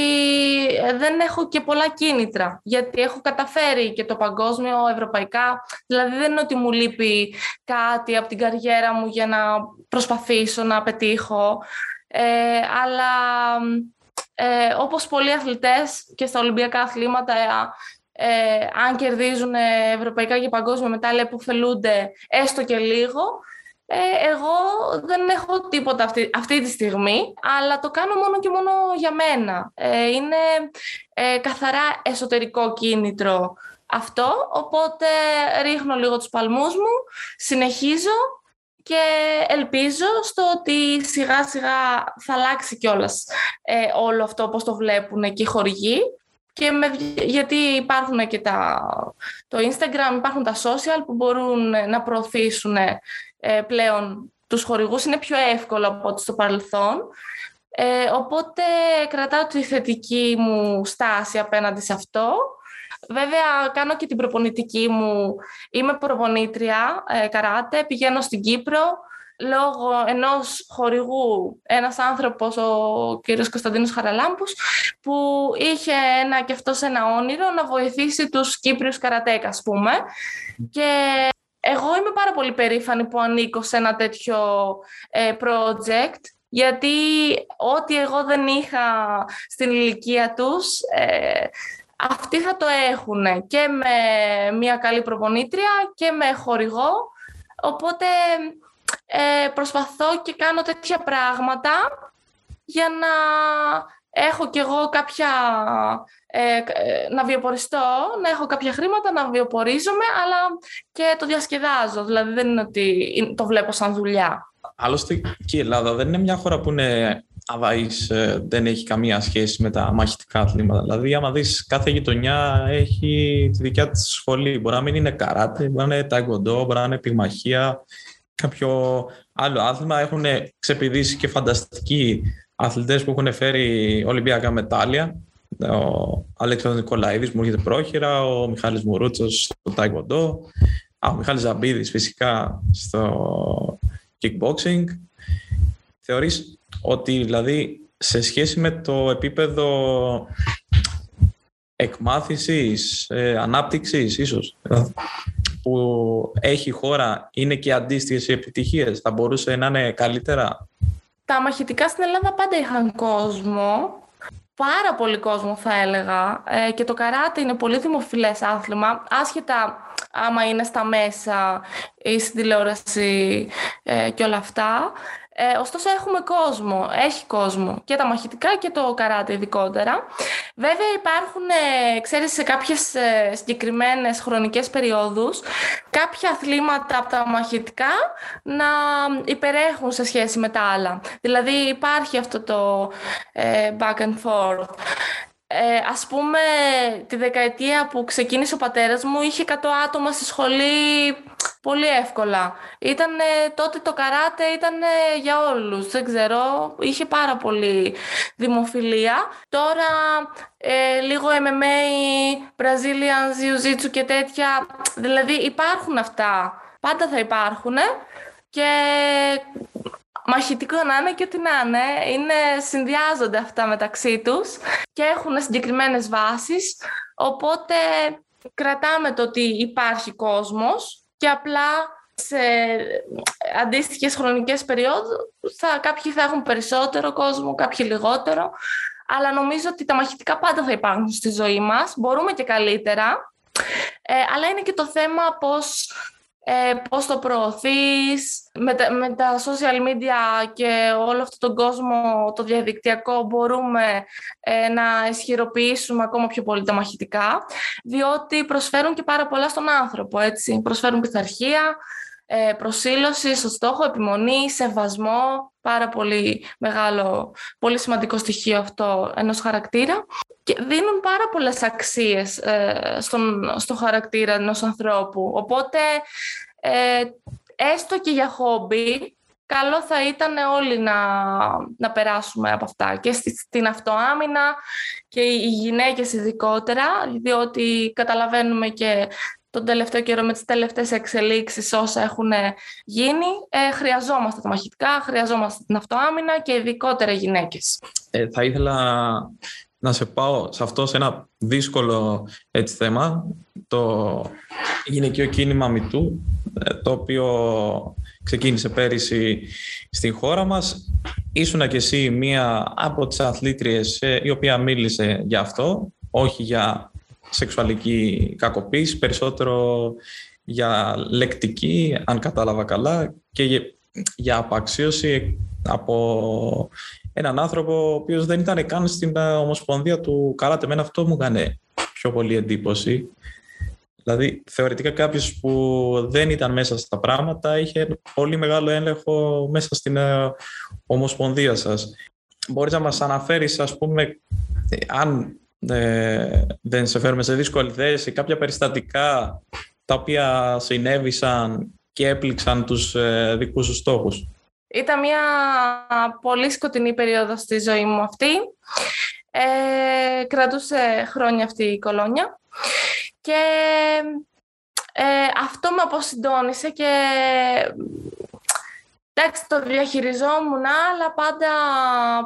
ε, δεν έχω και πολλά κίνητρα. Γιατί έχω καταφέρει και το παγκόσμιο, ευρωπαϊκά. Δηλαδή δεν είναι ότι μου λείπει κάτι από την καριέρα μου για να προσπαθήσω να πετύχω. Ε, αλλά ε, όπως πολλοί αθλητές και στα Ολυμπιακά αθλήματα ε, αν κερδίζουν ευρωπαϊκά και παγκόσμια μετάλλια που φελούνται έστω και λίγο. Ε, εγώ δεν έχω τίποτα αυτή, αυτή τη στιγμή, αλλά το κάνω μόνο και μόνο για μένα. Ε, είναι ε, καθαρά εσωτερικό κίνητρο αυτό, οπότε ρίχνω λίγο τους παλμούς μου, συνεχίζω και ελπίζω στο ότι σιγά σιγά θα αλλάξει κιόλας ε, όλο αυτό όπως το βλέπουν και οι χορηγοί και με, γιατί υπάρχουν και τα, το Instagram, υπάρχουν τα social που μπορούν να προωθήσουν ε, πλέον τους χορηγούς. Είναι πιο εύκολο από ό,τι στο παρελθόν. Ε, οπότε κρατάω τη θετική μου στάση απέναντι σε αυτό. Βέβαια, κάνω και την προπονητική μου. Είμαι προπονήτρια ε, καράτε, πηγαίνω στην Κύπρο λόγω ενός χορηγού, ένας άνθρωπος, ο κύριος Κωνσταντίνος Χαραλάμπους, που είχε ένα και αυτός ένα όνειρο να βοηθήσει τους Κύπριους καρατέκα, ας πούμε. Και εγώ είμαι πάρα πολύ περήφανη που ανήκω σε ένα τέτοιο ε, project, γιατί ό,τι εγώ δεν είχα στην ηλικία τους, ε, αυτοί θα το έχουν και με μια καλή προπονήτρια και με χορηγό. Οπότε ε, προσπαθώ και κάνω τέτοια πράγματα για να έχω κι εγώ κάποια, ε, να βιοποριστώ, να έχω κάποια χρήματα, να βιοπορίζομαι, αλλά και το διασκεδάζω. Δηλαδή δεν είναι ότι το βλέπω σαν δουλειά. Άλλωστε και η Ελλάδα δεν είναι μια χώρα που είναι αδαής, ε, δεν έχει καμία σχέση με τα μαχητικά αθλήματα. Δηλαδή, άμα δεις κάθε γειτονιά έχει τη δικιά της σχολή. Μπορεί να μην είναι καράτε, μπορεί να είναι ταγκοντό, μπορεί να είναι πυγμαχία, κάποιο άλλο άθλημα. Έχουν ξεπηδήσει και φανταστικοί αθλητές που έχουν φέρει Ολυμπιακά μετάλλια. Ο Αλέξανδρος Νικολαίδης μου έρχεται πρόχειρα, ο Μιχάλης Μουρούτσος στο Τάικοντό, ο Μιχάλης Ζαμπίδης φυσικά στο kickboxing. Θεωρείς ότι δηλαδή σε σχέση με το επίπεδο εκμάθησης, ε, ανάπτυξης ίσως, που έχει η χώρα είναι και αντίστοιχες επιτυχίες, θα μπορούσε να είναι καλύτερα; Τα μαχητικά στην Ελλάδα πάντα είχαν κόσμο. Πάρα πολύ κόσμο θα έλεγα ε, και το καράτε είναι πολύ δημοφιλές άθλημα άσχετα άμα είναι στα μέσα ή στην τηλεόραση ε, και όλα αυτά ε, ωστόσο έχουμε κόσμο, έχει κόσμο και τα μαχητικά και το καράτε ειδικότερα. Βέβαια υπάρχουν, ε, ξέρεις, σε κάποιες ε, συγκεκριμένες χρονικές περιόδους κάποια αθλήματα από τα μαχητικά να υπερέχουν σε σχέση με τα άλλα. Δηλαδή υπάρχει αυτό το ε, back and forth. Ε, ας πούμε, τη δεκαετία που ξεκίνησε ο πατέρας μου, είχε 100 άτομα στη σχολή πολύ εύκολα. Ήτανε, τότε το καράτε ήταν για όλους, δεν ξέρω, είχε πάρα πολύ δημοφιλία. Τώρα ε, λίγο MMA, Brazilian Jiu-Jitsu και τέτοια, δηλαδή υπάρχουν αυτά, πάντα θα υπάρχουν και μαχητικό να είναι και ό,τι να είναι. είναι. Συνδυάζονται αυτά μεταξύ τους και έχουν συγκεκριμένες βάσεις. Οπότε κρατάμε το ότι υπάρχει κόσμος και απλά σε αντίστοιχες χρονικές περιόδους θα, κάποιοι θα έχουν περισσότερο κόσμο, κάποιοι λιγότερο. Αλλά νομίζω ότι τα μαχητικά πάντα θα υπάρχουν στη ζωή μας. Μπορούμε και καλύτερα. Ε, αλλά είναι και το θέμα πώς ε, πώς το προωθείς, με τα, με τα social media και όλο αυτόν τον κόσμο, το διαδικτυακό, μπορούμε ε, να ισχυροποιήσουμε ακόμα πιο πολύ τα μαχητικά, διότι προσφέρουν και πάρα πολλά στον άνθρωπο, έτσι. Προσφέρουν πειθαρχία, ε, προσήλωση στο στόχο, επιμονή, σεβασμό, πάρα πολύ μεγάλο, πολύ σημαντικό στοιχείο αυτό ενός χαρακτήρα. Και δίνουν πάρα πολλές αξίες ε, στον, στο χαρακτήρα ενός ανθρώπου. Οπότε, ε, έστω και για χόμπι, καλό θα ήταν όλοι να, να περάσουμε από αυτά. Και στην αυτοάμυνα και οι γυναίκες ειδικότερα, διότι καταλαβαίνουμε και τον τελευταίο καιρό με τις τελευταίες εξελίξεις όσα έχουν γίνει, ε, χρειαζόμαστε τα μαχητικά, χρειαζόμαστε την αυτοάμυνα και ειδικότερα γυναίκες. Ε, θα ήθελα να σε πάω σε αυτό σε ένα δύσκολο έτσι, θέμα, το γυναικείο κίνημα Μητού, ε, το οποίο ξεκίνησε πέρυσι στην χώρα μας. Ήσουν και εσύ μία από τις αθλήτριες ε, η οποία μίλησε για αυτό, όχι για σεξουαλική κακοποίηση, περισσότερο για λεκτική, αν κατάλαβα καλά, και για απαξίωση από έναν άνθρωπο ο οποίος δεν ήταν καν στην ε, Ομοσπονδία του Καράτε. Εμένα αυτό μου έκανε πιο πολύ εντύπωση. Δηλαδή, θεωρητικά κάποιος που δεν ήταν μέσα στα πράγματα είχε πολύ μεγάλο έλεγχο μέσα στην ε, Ομοσπονδία σας. Μπορείς να μας αναφέρεις, ας πούμε, αν ε, δεν σε φέρουμε σε δύσκολη θέση, κάποια περιστατικά τα οποία συνέβησαν και έπληξαν τους ε, δικούς σου στόχους. Ήταν μια πολύ σκοτεινή περίοδος στη ζωή μου αυτή. Ε, κρατούσε χρόνια αυτή η κολόνια και ε, αυτό με αποσυντώνησε και Εντάξει, το διαχειριζόμουν, αλλά πάντα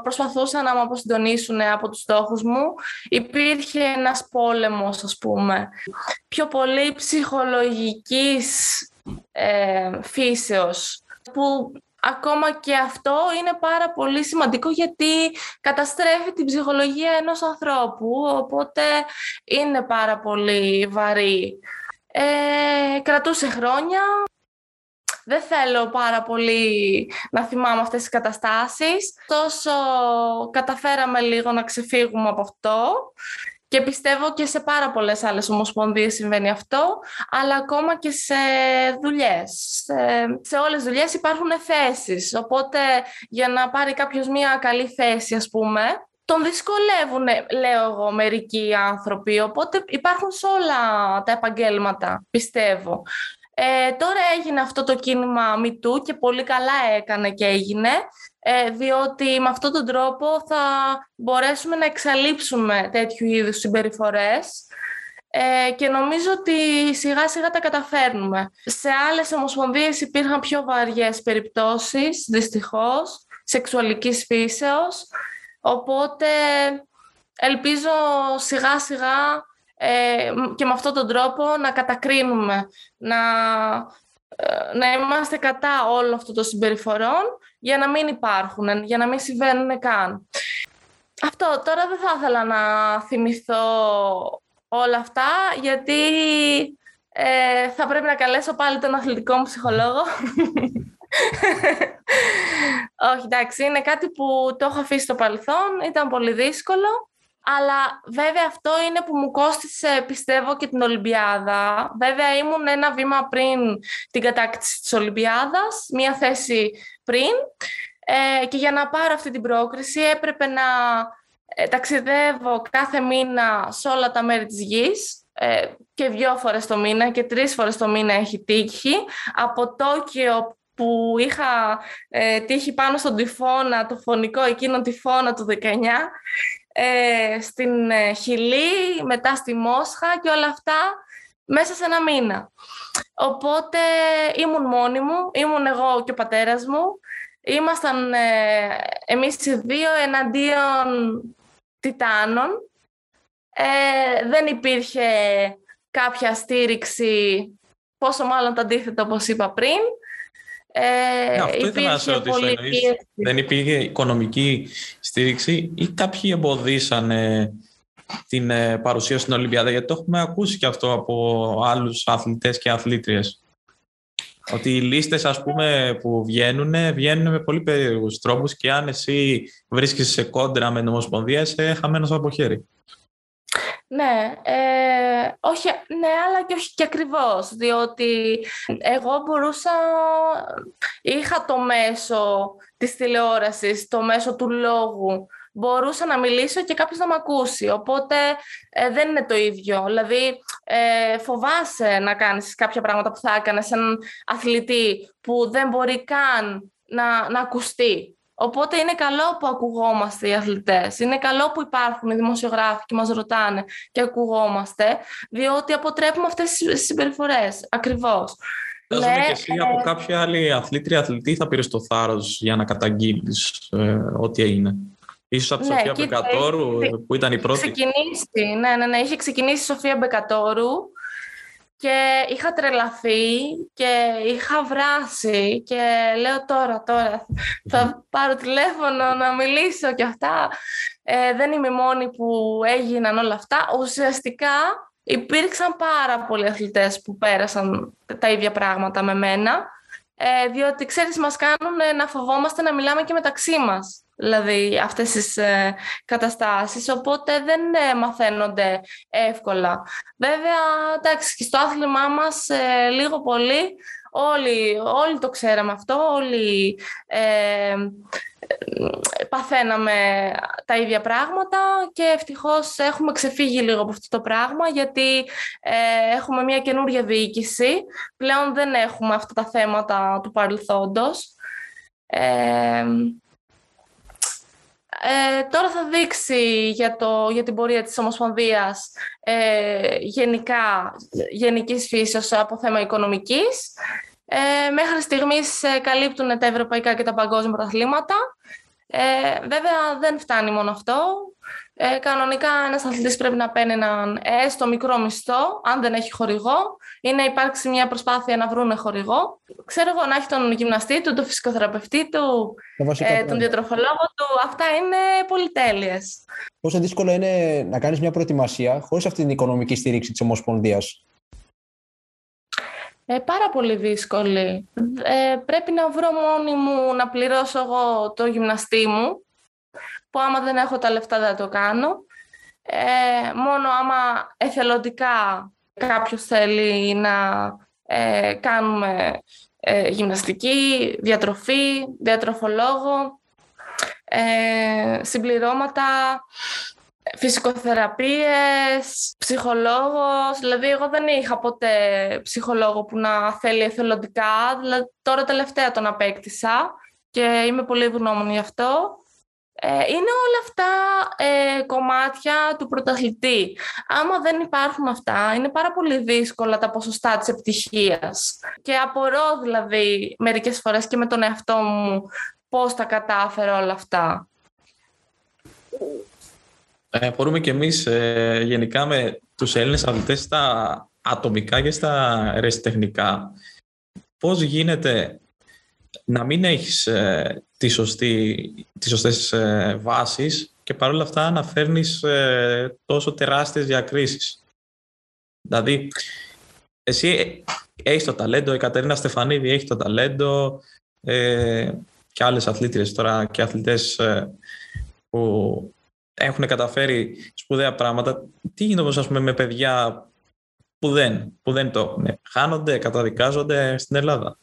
προσπαθούσα να με αποσυντονίσουν από τους στόχους μου. Υπήρχε ένας πόλεμος, ας πούμε, πιο πολύ ψυχολογικής ε, φύσεως, που ακόμα και αυτό είναι πάρα πολύ σημαντικό γιατί καταστρέφει την ψυχολογία ενός ανθρώπου, οπότε είναι πάρα πολύ βαρύ. Ε, κρατούσε χρόνια, δεν θέλω πάρα πολύ να θυμάμαι αυτές τις καταστάσεις. Τόσο καταφέραμε λίγο να ξεφύγουμε από αυτό και πιστεύω και σε πάρα πολλές άλλες ομοσπονδίες συμβαίνει αυτό, αλλά ακόμα και σε δουλειές. Σε, σε όλες τις δουλειές υπάρχουν θέσεις, οπότε για να πάρει κάποιος μια καλή θέση, ας πούμε, τον δυσκολεύουν, λέω εγώ, μερικοί άνθρωποι, οπότε υπάρχουν σε όλα τα επαγγέλματα, πιστεύω. Ε, τώρα έγινε αυτό το κίνημα MeToo και πολύ καλά έκανε και έγινε, ε, διότι με αυτόν τον τρόπο θα μπορέσουμε να εξαλείψουμε τέτοιου είδους συμπεριφορές ε, και νομίζω ότι σιγά σιγά τα καταφέρνουμε. Σε άλλες ομοσπονδίες υπήρχαν πιο βαριές περιπτώσεις, δυστυχώς, σεξουαλικής φύσεως, οπότε ελπίζω σιγά σιγά ε, και με αυτόν τον τρόπο να κατακρίνουμε, να, ε, να είμαστε κατά όλων αυτών των συμπεριφορών για να μην υπάρχουν, για να μην συμβαίνουν καν. Αυτό τώρα δεν θα ήθελα να θυμηθώ όλα αυτά γιατί ε, θα πρέπει να καλέσω πάλι τον αθλητικό μου ψυχολόγο. Όχι, εντάξει, είναι κάτι που το έχω αφήσει στο παρελθόν, ήταν πολύ δύσκολο. Αλλά βέβαια αυτό είναι που μου κόστισε, πιστεύω, και την Ολυμπιάδα. Βέβαια ήμουν ένα βήμα πριν την κατάκτηση της Ολυμπιάδας, μία θέση πριν. Ε, και για να πάρω αυτή την πρόκριση έπρεπε να ε, ταξιδεύω κάθε μήνα σε όλα τα μέρη της γης ε, και δύο φορές το μήνα και τρεις φορές το μήνα έχει τύχει. Από Τόκιο που είχα ε, τύχει πάνω στον τυφώνα, το φωνικό εκείνο τυφώνα του 19 ε, στην ε, Χιλή, μετά στη Μόσχα και όλα αυτά μέσα σε ένα μήνα. Οπότε ήμουν μόνη μου, ήμουν εγώ και ο πατέρας μου. Ήμασταν ε, εμείς οι δύο εναντίον τιτάνων. Ε, δεν υπήρχε κάποια στήριξη, πόσο μάλλον το αντίθετο όπως είπα πριν. Ε, ναι, αυτό ήθελα να σε ρωτήσω. δεν υπήρχε οικονομική στήριξη ή κάποιοι εμποδίσαν την ε, παρουσία στην Ολυμπιάδα, γιατί το έχουμε ακούσει και αυτό από άλλους αθλητές και αθλήτριες. Ότι οι λίστες ας πούμε που βγαίνουν, βγαίνουν με πολύ περίεργους τρόπους και αν εσύ βρίσκεσαι σε κόντρα με νομοσπονδία, είσαι χαμένος από χέρι. Ναι, ε, όχι, ναι, αλλά και όχι και ακριβώς, διότι εγώ μπορούσα, είχα το μέσο της τηλεόρασης, το μέσο του λόγου, μπορούσα να μιλήσω και κάποιος να με ακούσει, οπότε ε, δεν είναι το ίδιο. Δηλαδή, ε, φοβάσαι να κάνεις κάποια πράγματα που θα έκανες έναν αθλητή που δεν μπορεί καν να, να ακουστεί. Οπότε είναι καλό που ακουγόμαστε οι αθλητές. Είναι καλό που υπάρχουν οι δημοσιογράφοι και μας ρωτάνε και ακουγόμαστε, διότι αποτρέπουμε αυτές τις συμπεριφορές. Ακριβώς. Φαντάζομαι ναι, και εσύ ε... από κάποια άλλη αθλήτρια αθλητή θα πήρες το θάρρος για να καταγγείλεις ε, ό,τι έγινε. Ίσως από τη ναι, Σοφία Μπεκατόρου που ήταν η πρώτη. Ξεκινήσει, ναι, ναι, ναι. Είχε ξεκινήσει η Σοφία Μπεκατόρου και είχα τρελαθεί και είχα βράσει και λέω τώρα, τώρα θα πάρω τηλέφωνο να μιλήσω και αυτά. Ε, δεν είμαι η μόνη που έγιναν όλα αυτά. Ουσιαστικά υπήρξαν πάρα πολλοί αθλητές που πέρασαν τα ίδια πράγματα με μένα, ε, διότι ξέρεις μας κάνουν να φοβόμαστε να μιλάμε και μεταξύ μας δηλαδή αυτές τις ε, καταστάσεις, οπότε δεν ε, μαθαίνονται εύκολα. Βέβαια, εντάξει, και στο άθλημά μας ε, λίγο πολύ όλοι, όλοι το ξέραμε αυτό, όλοι ε, παθαίναμε τα ίδια πράγματα και ευτυχώς έχουμε ξεφύγει λίγο από αυτό το πράγμα γιατί έχουμε μια καινούργια διοίκηση. Πλέον δεν έχουμε αυτά τα θέματα του παρελθόντος. Ε, τώρα θα δείξει για, το, για την πορεία της Ομοσπονδίας ε, γενικά, γενικής φύσεως από θέμα οικονομικής. Ε, μέχρι στιγμής ε, καλύπτουν τα ευρωπαϊκά και τα παγκόσμια πρωταθλήματα. Ε, βέβαια δεν φτάνει μόνο αυτό. Ε, κανονικά ένας αθλητής πρέπει να παίρνει έναν έστω μικρό μισθό, αν δεν έχει χορηγό, ή να υπάρξει μια προσπάθεια να βρουν χορηγό. Ξέρω εγώ να έχει τον γυμναστή του, τον φυσικοθεραπευτή του, ε, τον διατροφολόγο του. Αυτά είναι πολυτέλειες. Πόσο δύσκολο είναι να κάνεις μια προετοιμασία χωρίς αυτή την οικονομική στήριξη της Ομοσπονδίας; Ε, πάρα πολύ δύσκολη. Ε, πρέπει να βρω μόνη μου να πληρώσω εγώ το γυμναστή μου που άμα δεν έχω τα λεφτά δεν το κάνω. Ε, μόνο άμα εθελοντικά κάποιος θέλει να ε, κάνουμε ε, γυμναστική, διατροφή, διατροφολόγο, ε, συμπληρώματα, φυσικοθεραπείες, ψυχολόγος. Δηλαδή, εγώ δεν είχα ποτέ ψυχολόγο που να θέλει εθελοντικά. Δηλαδή, τώρα τελευταία τον απέκτησα και είμαι πολύ ευγνώμων γι' αυτό. Ε, είναι όλα αυτά ε, κομμάτια του πρωταθλητή. Άμα δεν υπάρχουν αυτά, είναι πάρα πολύ δύσκολα τα ποσοστά της επιτυχίας. Και απορώ δηλαδή μερικές φορές και με τον εαυτό μου πώς τα κατάφερα όλα αυτά. Ε, μπορούμε και εμείς ε, γενικά με τους Έλληνες αθλητές στα ατομικά και στα ερεσιτεχνικά. Πώς γίνεται να μην έχεις ε, τη σωστή, τις σωστές ε, βάσεις και παρόλα αυτά να φέρνεις ε, τόσο τεράστιες διακρίσεις. Δηλαδή, εσύ έχεις το ταλέντο, η Κατερίνα Στεφανίδη έχει το ταλέντο ε, και άλλες αθλήτριες τώρα και αθλητές ε, που έχουν καταφέρει σπουδαία πράγματα. Τι γίνεται όμως ας πούμε, με παιδιά που δεν, που δεν το έχουν. Χάνονται, καταδικάζονται στην Ελλάδα;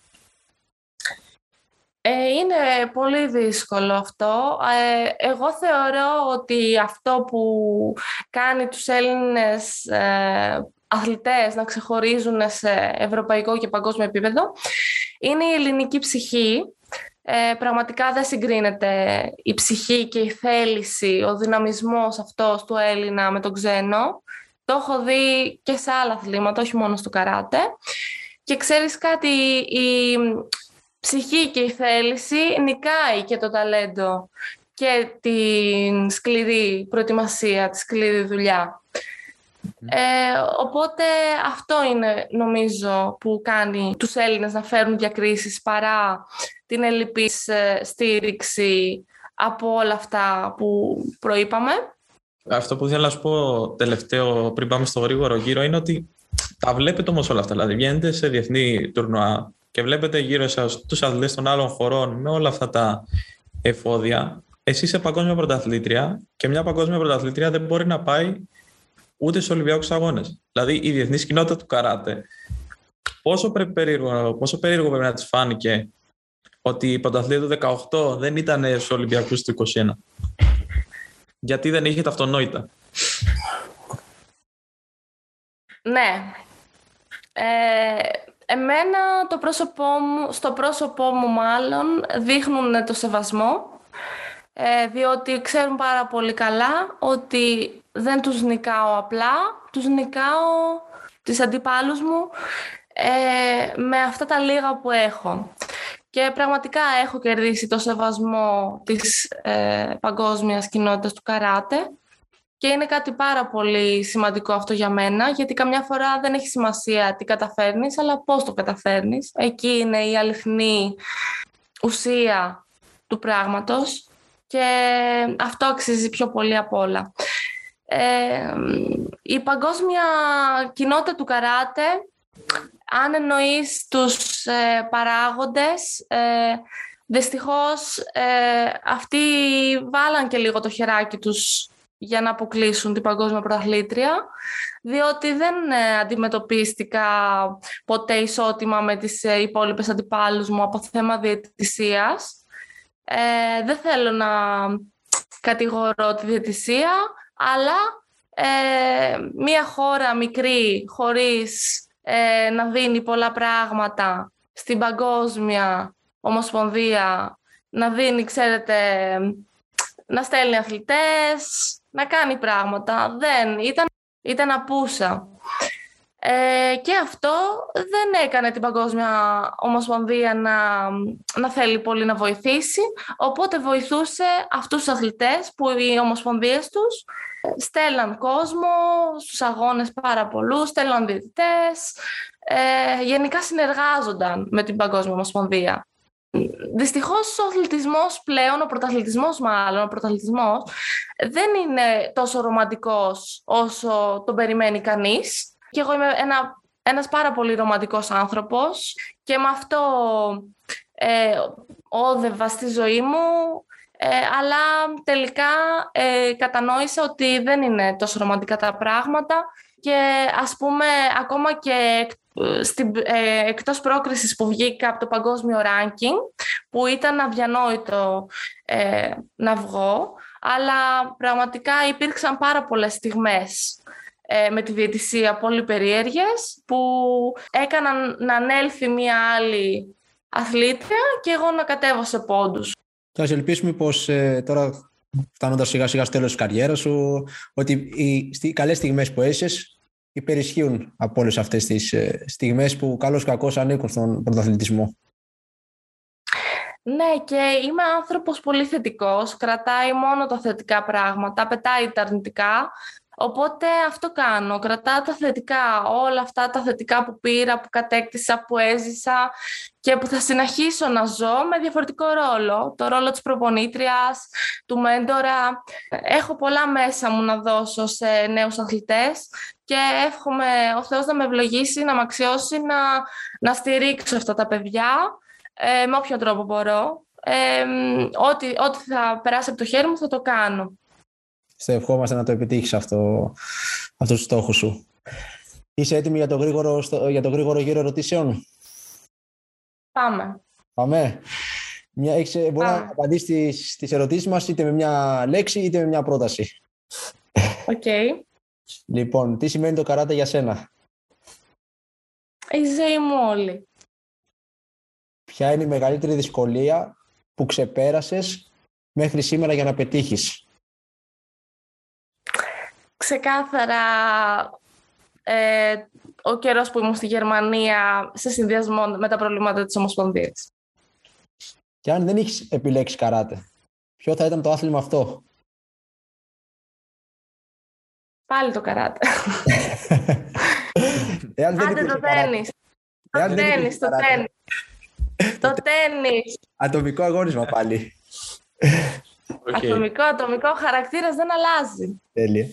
Ε, είναι πολύ δύσκολο αυτό. Ε, εγώ θεωρώ ότι αυτό που κάνει τους Έλληνες ε, αθλητές να ξεχωρίζουν σε ευρωπαϊκό και παγκόσμιο επίπεδο είναι η ελληνική ψυχή. πραγματικά δεν συγκρίνεται η ψυχή και η θέληση, ο δυναμισμός αυτός του Έλληνα με τον ξένο. Το έχω δει και σε άλλα αθλήματα, όχι μόνο στο καράτε. Και ξέρεις κάτι, η, ψυχή και η θέληση νικάει και το ταλέντο και την σκληρή προετοιμασία, τη σκληρή δουλειά. Ε, οπότε αυτό είναι νομίζω που κάνει τους Έλληνες να φέρουν διακρίσεις παρά την ελλειπής ε, στήριξη από όλα αυτά που προείπαμε. Αυτό που ήθελα να σου πω τελευταίο πριν πάμε στο γρήγορο γύρο είναι ότι τα βλέπετε όμως όλα αυτά. Δηλαδή βγαίνετε σε διεθνή τουρνουά και βλέπετε γύρω σας τους αθλητές των άλλων χωρών με όλα αυτά τα εφόδια, εσύ είσαι παγκόσμια πρωταθλήτρια και μια παγκόσμια πρωταθλήτρια δεν μπορεί να πάει ούτε στους Ολυμπιακούς Αγώνες. Δηλαδή η διεθνής κοινότητα του καράτε. Πόσο, περίεργο, πόσο περίεργο πρέπει να της φάνηκε ότι η πρωταθλήτρια του 18 δεν ήταν στους Ολυμπιακούς του 21. Γιατί δεν είχε τα αυτονόητα. Ναι. Ε, Εμένα το πρόσωπό μου, στο πρόσωπό μου μάλλον δείχνουν το σεβασμό ε, διότι ξέρουν πάρα πολύ καλά ότι δεν τους νικάω απλά, τους νικάω τις αντιπάλους μου ε, με αυτά τα λίγα που έχω. Και πραγματικά έχω κερδίσει το σεβασμό της ε, παγκόσμιας κοινότητας του καράτε και είναι κάτι πάρα πολύ σημαντικό αυτό για μένα, γιατί καμιά φορά δεν έχει σημασία τι καταφέρνεις, αλλά πώς το καταφέρνεις. Εκεί είναι η αληθινή ουσία του πράγματος και αυτό αξίζει πιο πολύ απ' όλα. Ε, η παγκόσμια κοινότητα του καράτε, αν εννοείς τους ε, παράγοντες, ε, δυστυχώς ε, αυτοί βάλαν και λίγο το χεράκι τους για να αποκλείσουν την παγκόσμια πρωταθλήτρια, διότι δεν ε, αντιμετωπίστηκα ποτέ ισότιμα με τις ε, υπόλοιπες αντιπάλους μου από θέμα διαιτησίας. Ε, δεν θέλω να κατηγορώ τη διαιτησία, αλλά ε, μια χώρα μικρή, χωρίς ε, να δίνει πολλά πράγματα στην παγκόσμια ομοσπονδία, να δίνει, ξέρετε, να στέλνει αθλητές, να κάνει πράγματα. Δεν, ήταν, ήταν απούσα. Ε, και αυτό δεν έκανε την Παγκόσμια Ομοσπονδία να, να θέλει πολύ να βοηθήσει, οπότε βοηθούσε αυτούς τους αθλητές που οι ομοσπονδίες τους στέλναν κόσμο στους αγώνες πάρα πολλούς, στέλναν διαιτητές, ε, γενικά συνεργάζονταν με την Παγκόσμια Ομοσπονδία. Δυστυχώς ο αθλητισμός πλέον, ο πρωταθλητισμός μάλλον, ο πρωταθλητισμός δεν είναι τόσο ρομαντικός όσο τον περιμένει κανείς. Και εγώ είμαι ένα, ένας πάρα πολύ ρομαντικός άνθρωπος και με αυτό ε, όδευα στη ζωή μου, ε, αλλά τελικά ε, κατανόησα ότι δεν είναι τόσο ρομαντικά τα πράγματα και ας πούμε ακόμα και στην, ε, εκτός πρόκρισης που βγήκα από το παγκόσμιο ranking που ήταν αδιανόητο ε, να βγω αλλά πραγματικά υπήρξαν πάρα πολλές στιγμές ε, με τη διαιτησία πολύ περίεργες που έκαναν να ανέλθει μια άλλη αθλήτρια και εγώ να κατέβω σε πόντους. Θα ελπίσουμε πως ε, τώρα φτάνοντας σιγά σιγά στο τέλος της καριέρας σου ότι οι καλές στιγμές που έζησες υπερισχύουν από όλες αυτές τις ε, στιγμές που καλώς κακώς ανήκουν στον πρωταθλητισμό. Ναι, και είμαι άνθρωπος πολύ θετικός. Κρατάει μόνο τα θετικά πράγματα, πετάει τα αρνητικά. Οπότε αυτό κάνω. Κρατάω τα θετικά, όλα αυτά τα θετικά που πήρα, που κατέκτησα, που έζησα και που θα συνεχίσω να ζω με διαφορετικό ρόλο. Το ρόλο της προπονήτριας, του μέντορα. Έχω πολλά μέσα μου να δώσω σε νέους αθλητές και εύχομαι ο Θεός να με ευλογήσει, να με αξιώσει, να, να στηρίξω αυτά τα παιδιά ε, με όποιο τρόπο μπορώ. Ε, ό,τι, ό,τι θα περάσει από το χέρι μου θα το κάνω. Σε ευχόμαστε να το επιτύχεις αυτό, αυτό το στόχο σου. Είσαι έτοιμη για το γρήγορο, για το γρήγορο γύρο ερωτήσεων; Πάμε. Πάμε. Μια, έχεις, ε, μπορεί να απαντήσεις τις, τις ερωτήσεις μας είτε με μια λέξη είτε με μια πρόταση. Οκ. Λοιπόν, τι σημαίνει το καράτε για σένα; Η ζωή μου όλη. Ποια είναι η μεγαλύτερη δυσκολία που ξεπέρασες μέχρι σήμερα για να πετύχεις; Ξεκάθαρα ε, ο καιρός που ήμουν στη Γερμανία σε συνδυασμό με τα προβλήματα της Ομοσπονδίας. Και αν δεν έχεις επιλέξει καράτε, ποιο θα ήταν το άθλημα αυτό; Πάλι το καράτε. Εάν δεν Άντε το τέννις. Το τέννις, το τέννις. Το τέννις. Ατομικό αγώνισμα πάλι. Okay. Ατομικό, ατομικό χαρακτήρας δεν αλλάζει. Τέλεια.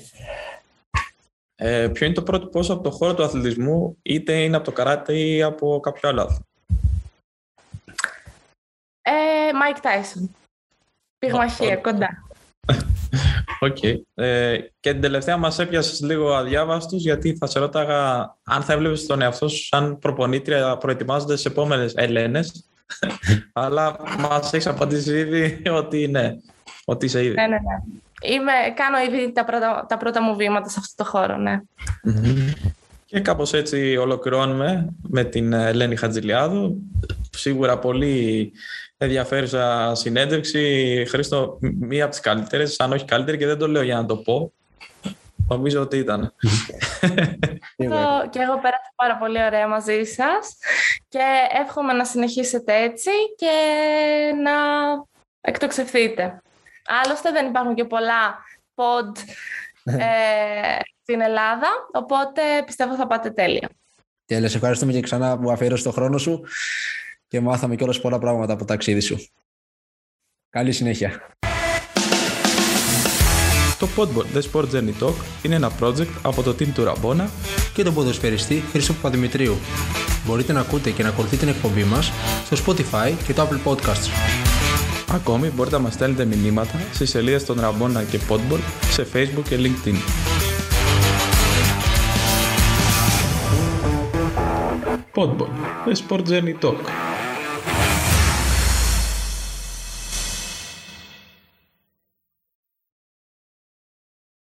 Ε, ποιο είναι το πρότυπό σου από το χώρο του αθλητισμού, είτε είναι από το καράτε ή από κάποιο άλλο άθλημα; Ε, Mike Tyson. Πυγμαχία, κοντά. OK. Okay. Ε, και την τελευταία μας έπιασες λίγο αδιάβαστους γιατί θα σε ρώταγα αν θα έβλεπες τον εαυτό σου σαν προπονήτρια προετοιμάζοντας τις επόμενες Ελένες αλλά μας έχεις απαντήσει ήδη ότι ναι, ότι είσαι ήδη. Ναι, ναι, ναι. Είμαι, κάνω ήδη τα πρώτα, τα πρώτα μου βήματα σε αυτό το χώρο, ναι. Και κάπως έτσι ολοκληρώνουμε με την Ελένη Χατζηλιάδου. σίγουρα πολύ ενδιαφέρουσα συνέντευξη. Χρήστο, μία από τις καλύτερες, αν όχι καλύτερη και δεν το λέω για να το πω. Νομίζω ότι ήταν. και εγώ πέρασα πάρα πολύ ωραία μαζί σας και εύχομαι να συνεχίσετε έτσι και να εκτοξευθείτε. Άλλωστε δεν υπάρχουν και πολλά pod ε, στην Ελλάδα, οπότε πιστεύω θα πάτε τέλεια. Τέλεια, σε ευχαριστούμε και ξανά που αφιέρωσε το χρόνο σου και μάθαμε κιόλας πολλά πράγματα από το ταξίδι σου. Καλή συνέχεια. Το Podboard The Sport Journey Talk είναι ένα project από το team του Ραμπόνα και τον ποδοσφαιριστή Χρήστο Παπαδημητρίου. Μπορείτε να ακούτε και να ακολουθείτε την εκπομπή μας στο Spotify και το Apple Podcasts. Ακόμη μπορείτε να μας στέλνετε μηνύματα στις σελίδες των Ραμπόνα και Podboard σε Facebook και LinkedIn. Podboard The Sport Journey Talk